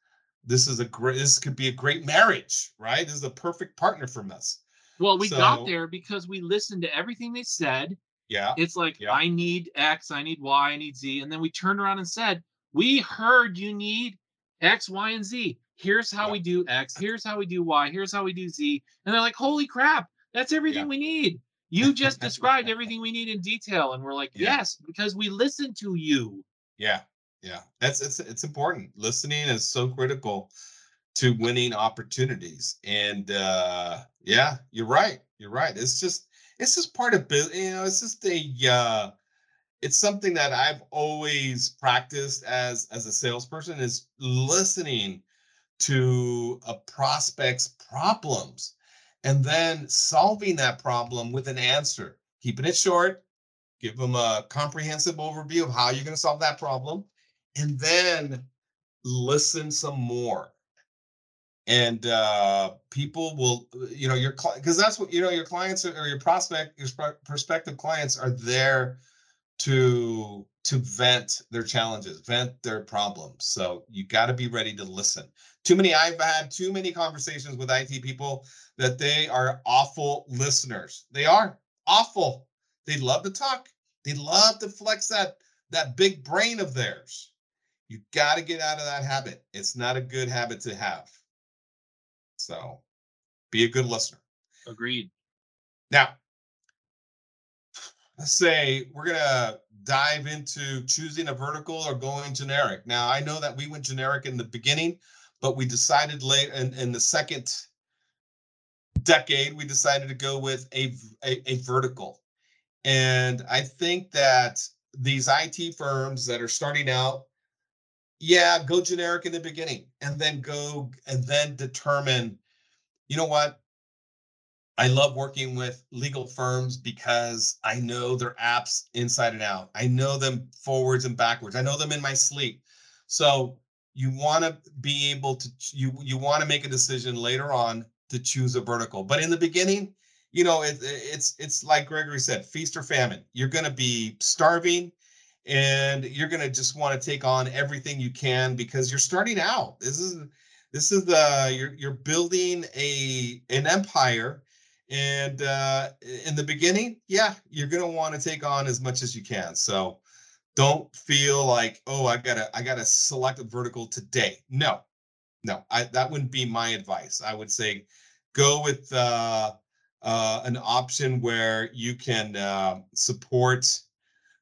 [SPEAKER 1] this is a great this could be a great marriage, right? This is a perfect partner for us.
[SPEAKER 2] Well, we
[SPEAKER 1] So-
[SPEAKER 2] got there because we listened to everything they said.
[SPEAKER 1] Yeah.
[SPEAKER 2] It's like
[SPEAKER 1] Yeah.
[SPEAKER 2] I need X, I need Y, I need Z, and then we turned around and said, "We heard you need X, Y, and Z. Here's how
[SPEAKER 1] Yeah.
[SPEAKER 2] we do X. Here's how we do Y. Here's how we do Z." And they're like, "Holy crap, that's everything
[SPEAKER 1] Yeah.
[SPEAKER 2] we need." You just described everything we need in detail, and we're like. "Yes, because we listened to you."
[SPEAKER 1] Yeah, yeah. That's it's it's important. Listening is so critical to winning opportunities. And uh yeah, you're right. You're right. It's just it's just part of business, you know, it's just a uh it's something that I've always practiced as as a salesperson is listening to a prospect's problems and then solving that problem with an answer. Keeping it short, give them a comprehensive overview of how you're going to solve that problem and then listen some more. And uh people will you know your because that's what you know your clients or your prospect your prospective clients are there to to vent their challenges vent their problems. So you got to be ready to listen. Too many i've had too many conversations with it people that they are awful listeners. They are awful. They love to talk. They love to flex that that big brain of theirs you got to get out of that habit. It's not a good habit to have. So be a good listener.
[SPEAKER 2] Agreed.
[SPEAKER 1] now let's say we're gonna dive into choosing a vertical or going generic. Now i know that we went generic in the beginning but we decided late in, in the second decade we decided to go with a a vertical. And i think that these it firms that are starting out yeah go generic in the beginning and then go and then determine you know what I love working with legal firms because I know their apps inside and out. I know them forwards and backwards. I know them in my sleep. So you want to be able to you you want to make a decision later on to choose a vertical. But in the beginning, you know, it, it's it's like Gregory said, feast or famine. You're going to be starving and you're going to just want to take on everything you can because you're starting out. This is this is the you're you're building a an empire and uh, in the beginning, yeah, you're gonna want to take on as much as you can. So don't feel like, oh, I gotta, I gotta select a vertical today. No, no, I that wouldn't be my advice. I would say go with uh, uh, an option where you can uh, support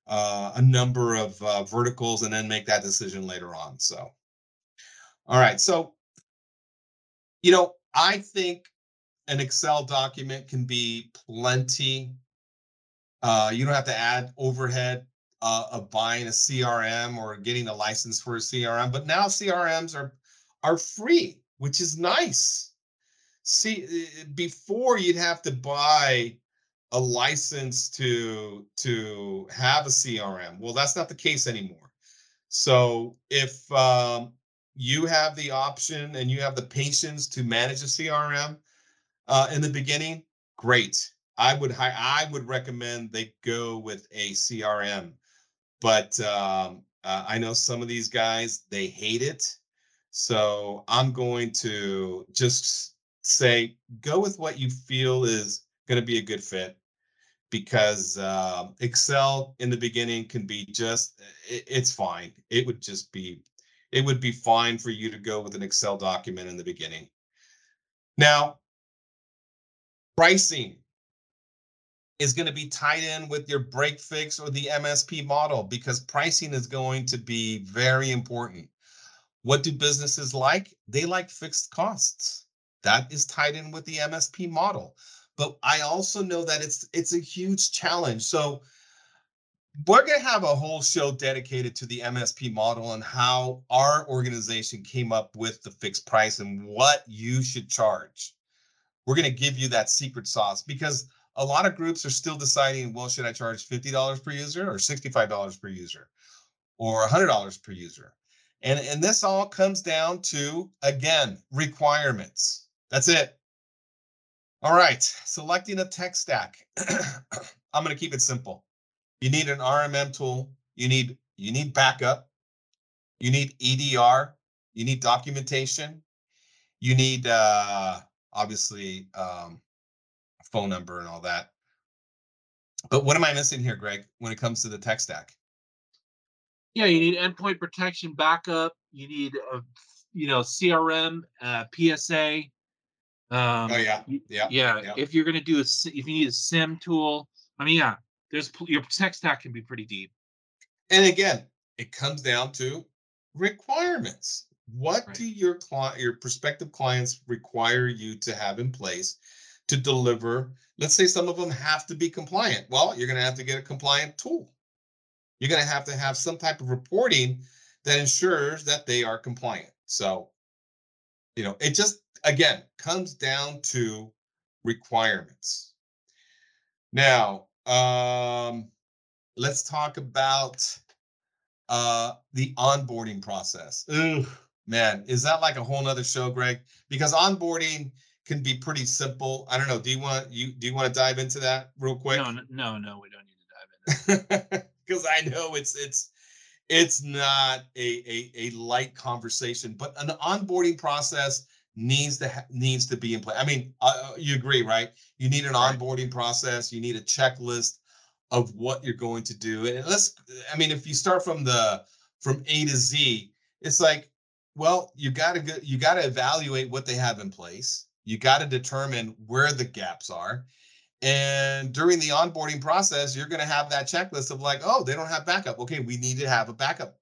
[SPEAKER 1] uh, a number of uh, verticals and then make that decision later on. So, all right, so you know, I think an Excel document can be plenty. Uh, you don't have to add overhead uh, of buying a CRM or getting a license for a CRM, but now CRMs are are free, which is nice. See, eh, before you'd have to buy a license to to have a CRM. Well, that's not the case anymore. So if um, you have the option and you have the patience to manage a CRM, uh, in the beginning, great. I would I would recommend they go with a CRM, but um, uh, I know some of these guys they hate it, so I'm going to just say go with what you feel is going to be a good fit, because um Excel in the beginning can be just it, it's fine. It would just be it would be fine for you to go with an Excel document in the beginning. Now, pricing is going to be tied in with your break fix or the MSP model because pricing is going to be very important. What do businesses like? They like fixed costs. That is tied in with the MSP model. But I also know that it's it's a huge challenge. So we're going to have a whole show dedicated to the MSP model and how our organization came up with the fixed price and what you should charge. We're going to give you that secret sauce because a lot of groups are still deciding, well, should I charge $50 per user or $65 per user or $100 per user? And, and this all comes down to, again, requirements. That's it. All right, selecting a tech stack. I'm going to keep it simple. You need an RMM tool. You need you need backup. You need EDR. You need documentation. You need uh, obviously um, phone number and all that. But what am I missing here, Greg, when it comes to the tech stack?
[SPEAKER 2] Yeah, you need endpoint protection backup. You need a, you know, CRM, uh, PSA.
[SPEAKER 1] Um, oh yeah,
[SPEAKER 2] yeah, yeah. yeah. If you're gonna do a, if you need a SIEM tool, I mean, yeah, there's your tech stack can be pretty deep.
[SPEAKER 1] And again, it comes down to requirements. What right. do your client, your prospective clients require you to have in place to deliver. Let's say some of them have to be compliant. Well, you're going to have to get a compliant tool. You're going to have to have some type of reporting that ensures that they are compliant. So, you know, it just, again, comes down to requirements. Now, um, let's talk about uh, the onboarding process. Ooh, man, is that like a whole nother show, Greg? Because onboarding can be pretty simple. I don't know. Do you want you do you want to dive into that real quick?
[SPEAKER 2] No, no, no, we don't need to
[SPEAKER 1] dive into because I know it's it's it's not a, a a light conversation, but an onboarding process needs to ha- needs to be in place. I mean, uh, uh, you agree, right? You need an onboarding process. You need a checklist of what you're going to do. And let's, I mean, if you start from the from A to Z, it's like, well, you got to go, you got to evaluate what they have in place. You got to determine where the gaps are. And during the onboarding process, you're going to have that checklist of like, oh, they don't have backup. Okay, we need to have a backup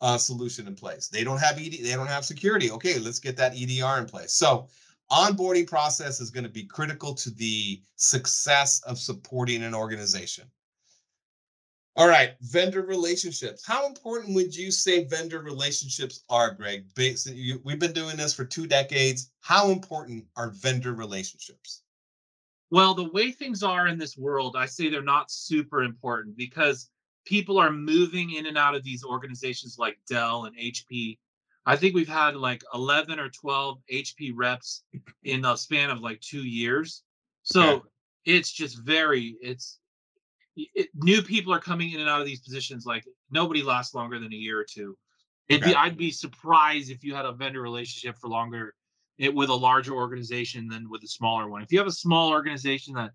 [SPEAKER 1] uh, solution in place. They don't have ED, they don't have security. Okay, let's get that EDR in place. So onboarding process is going to be critical to the success of supporting an organization. All right, vendor relationships. How important would you say vendor relationships are, Greg? We've been doing this for two decades. How important are vendor relationships?
[SPEAKER 2] Well, the way things are in this world, I say they're not super important because people are moving in and out of these organizations like Dell and HP. I think we've had like 11 or 12 HP reps in the span of like two years. So okay. it's just very, it's it, new people are coming in and out of these positions. Like nobody lasts longer than a year or two. It'd okay. be I'd be surprised if you had a vendor relationship for longer it with a larger organization than with a smaller one. If you have a small organization that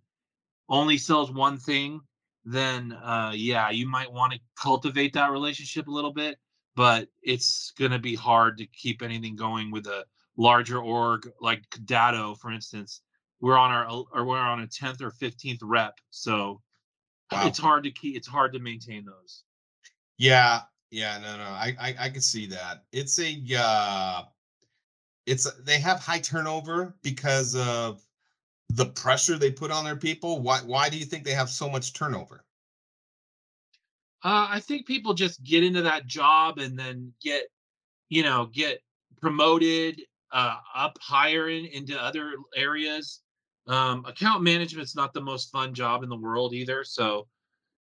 [SPEAKER 2] only sells one thing, then uh, yeah, you might want to cultivate that relationship a little bit. But it's gonna be hard to keep anything going with a larger org like Datto, for instance. We're on our or we're on a tenth or fifteenth rep, so Wow. It's hard to keep. It's hard to maintain those.
[SPEAKER 1] Yeah, yeah, no, no, I, I, I can see that. It's a, uh, it's they have high turnover because of the pressure they put on their people. Why, why do you think they have so much turnover?
[SPEAKER 2] Uh, I think people just get into that job and then get, you know, get promoted uh, up higher in, into other areas um, account management's not the most fun job in the world either. So,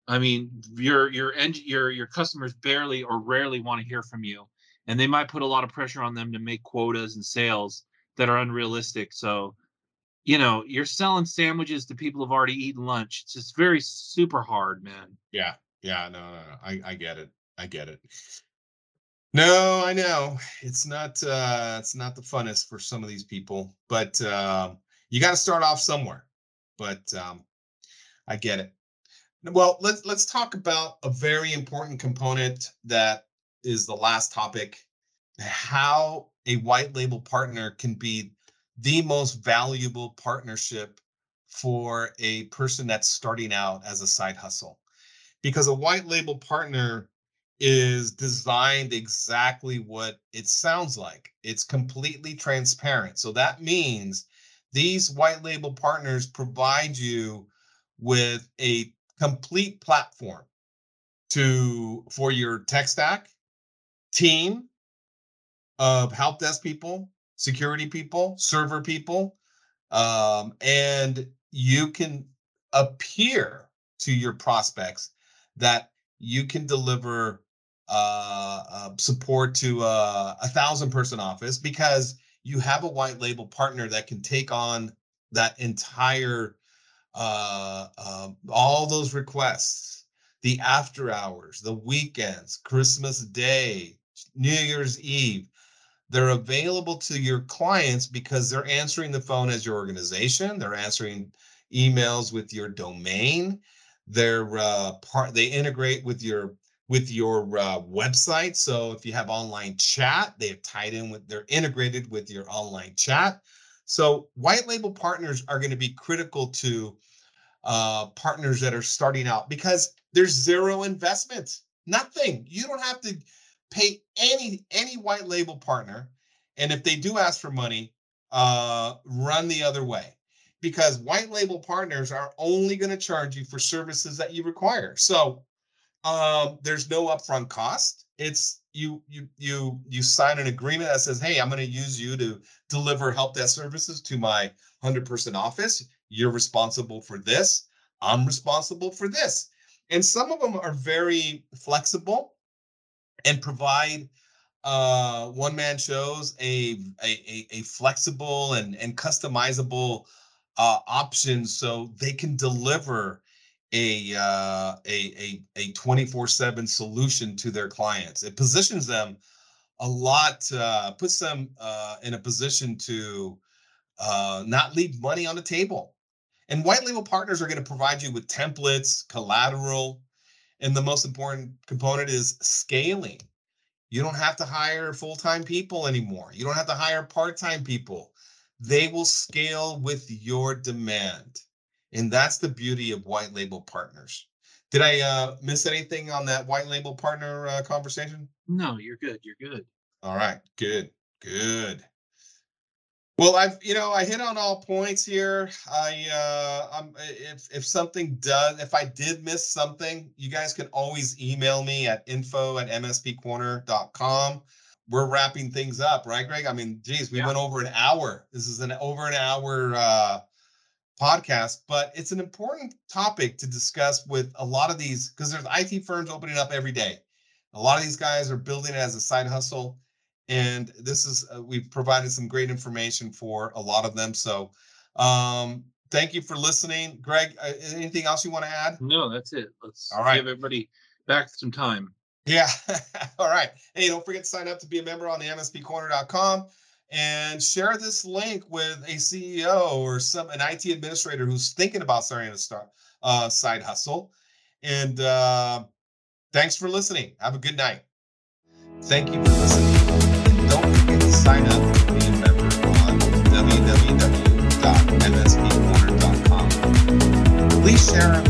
[SPEAKER 2] I mean, your your end your your customers barely or rarely want to hear from you, and they might put a lot of pressure on them to make quotas and sales that are unrealistic. So, you know, you're selling sandwiches to people who've already eaten lunch. It's just very super hard, man.
[SPEAKER 1] Yeah, yeah, no, no, no. I I get it. I get it. No, I know it's not uh it's not the funnest for some of these people, but uh, you got to start off somewhere. But um, I get it. Well, let's let's talk about a very important component that is the last topic: how a white label partner can be the most valuable partnership for a person that's starting out as a side hustle because a white label partner is designed exactly what it sounds like. It's completely transparent. So that means these white label partners provide you with a complete platform to for your tech stack, team of help desk people, security people, server people, um, and you can appear to your prospects that you can deliver uh, uh, support to uh, a thousand person office because you have a white label partner that can take on that entire uh, uh, all those requests the after hours the weekends christmas day new year's eve they're available to your clients because they're answering the phone as your organization they're answering emails with your domain they're uh, part they integrate with your with your uh, website. So if you have online chat they have tied in with they're integrated with your online chat. So white label partners are going to be critical to uh, partners that are starting out because there's zero investment nothing. You don't have to pay any any white label partner and if they do ask for money uh, run the other way because white label partners are only going to charge you for services that you require. So um, there's no upfront cost. It's you you you you sign an agreement that says, "Hey, I'm going to use you to deliver help desk services to my 100% office. You're responsible for this. I'm responsible for this." And some of them are very flexible and provide uh, one man shows a, a a flexible and and customizable uh, options so they can deliver a uh, a a 24/7 solution to their clients. It positions them a lot, uh, puts them uh, in a position to uh, not leave money on the table. And white label partners are going to provide you with templates, collateral, and the most important component is scaling. You don't have to hire full time people anymore. You don't have to hire part time people they will scale with your demand. And that's the beauty of white label partners. Did I uh, miss anything on that white label partner uh, conversation?
[SPEAKER 2] No, you're good. You're good.
[SPEAKER 1] All right, good, good. Well, I've you know I hit on all points here. I uh, I'm, if if something does if I did miss something, you guys can always email me at info at mspcorner.com we're wrapping things up, right, Greg? I mean, geez, we yeah. went over an hour. This is an over an hour uh, podcast, but it's an important topic to discuss with a lot of these because there's IT firms opening up every day. A lot of these guys are building it as a side hustle, and this is uh, we've provided some great information for a lot of them. So, um, thank you for listening, Greg. Uh, anything else you want to add?
[SPEAKER 2] No, that's it. Let's All right. give everybody back some time.
[SPEAKER 1] Yeah. All right. Hey, don't forget to sign up to be a member on the mspcorner.com and share this link with a CEO or some an IT administrator who's thinking about starting a start uh, side hustle. And uh, thanks for listening. Have a good night. Thank you for listening sign up and be a member on www.mspcorner.com. Please share our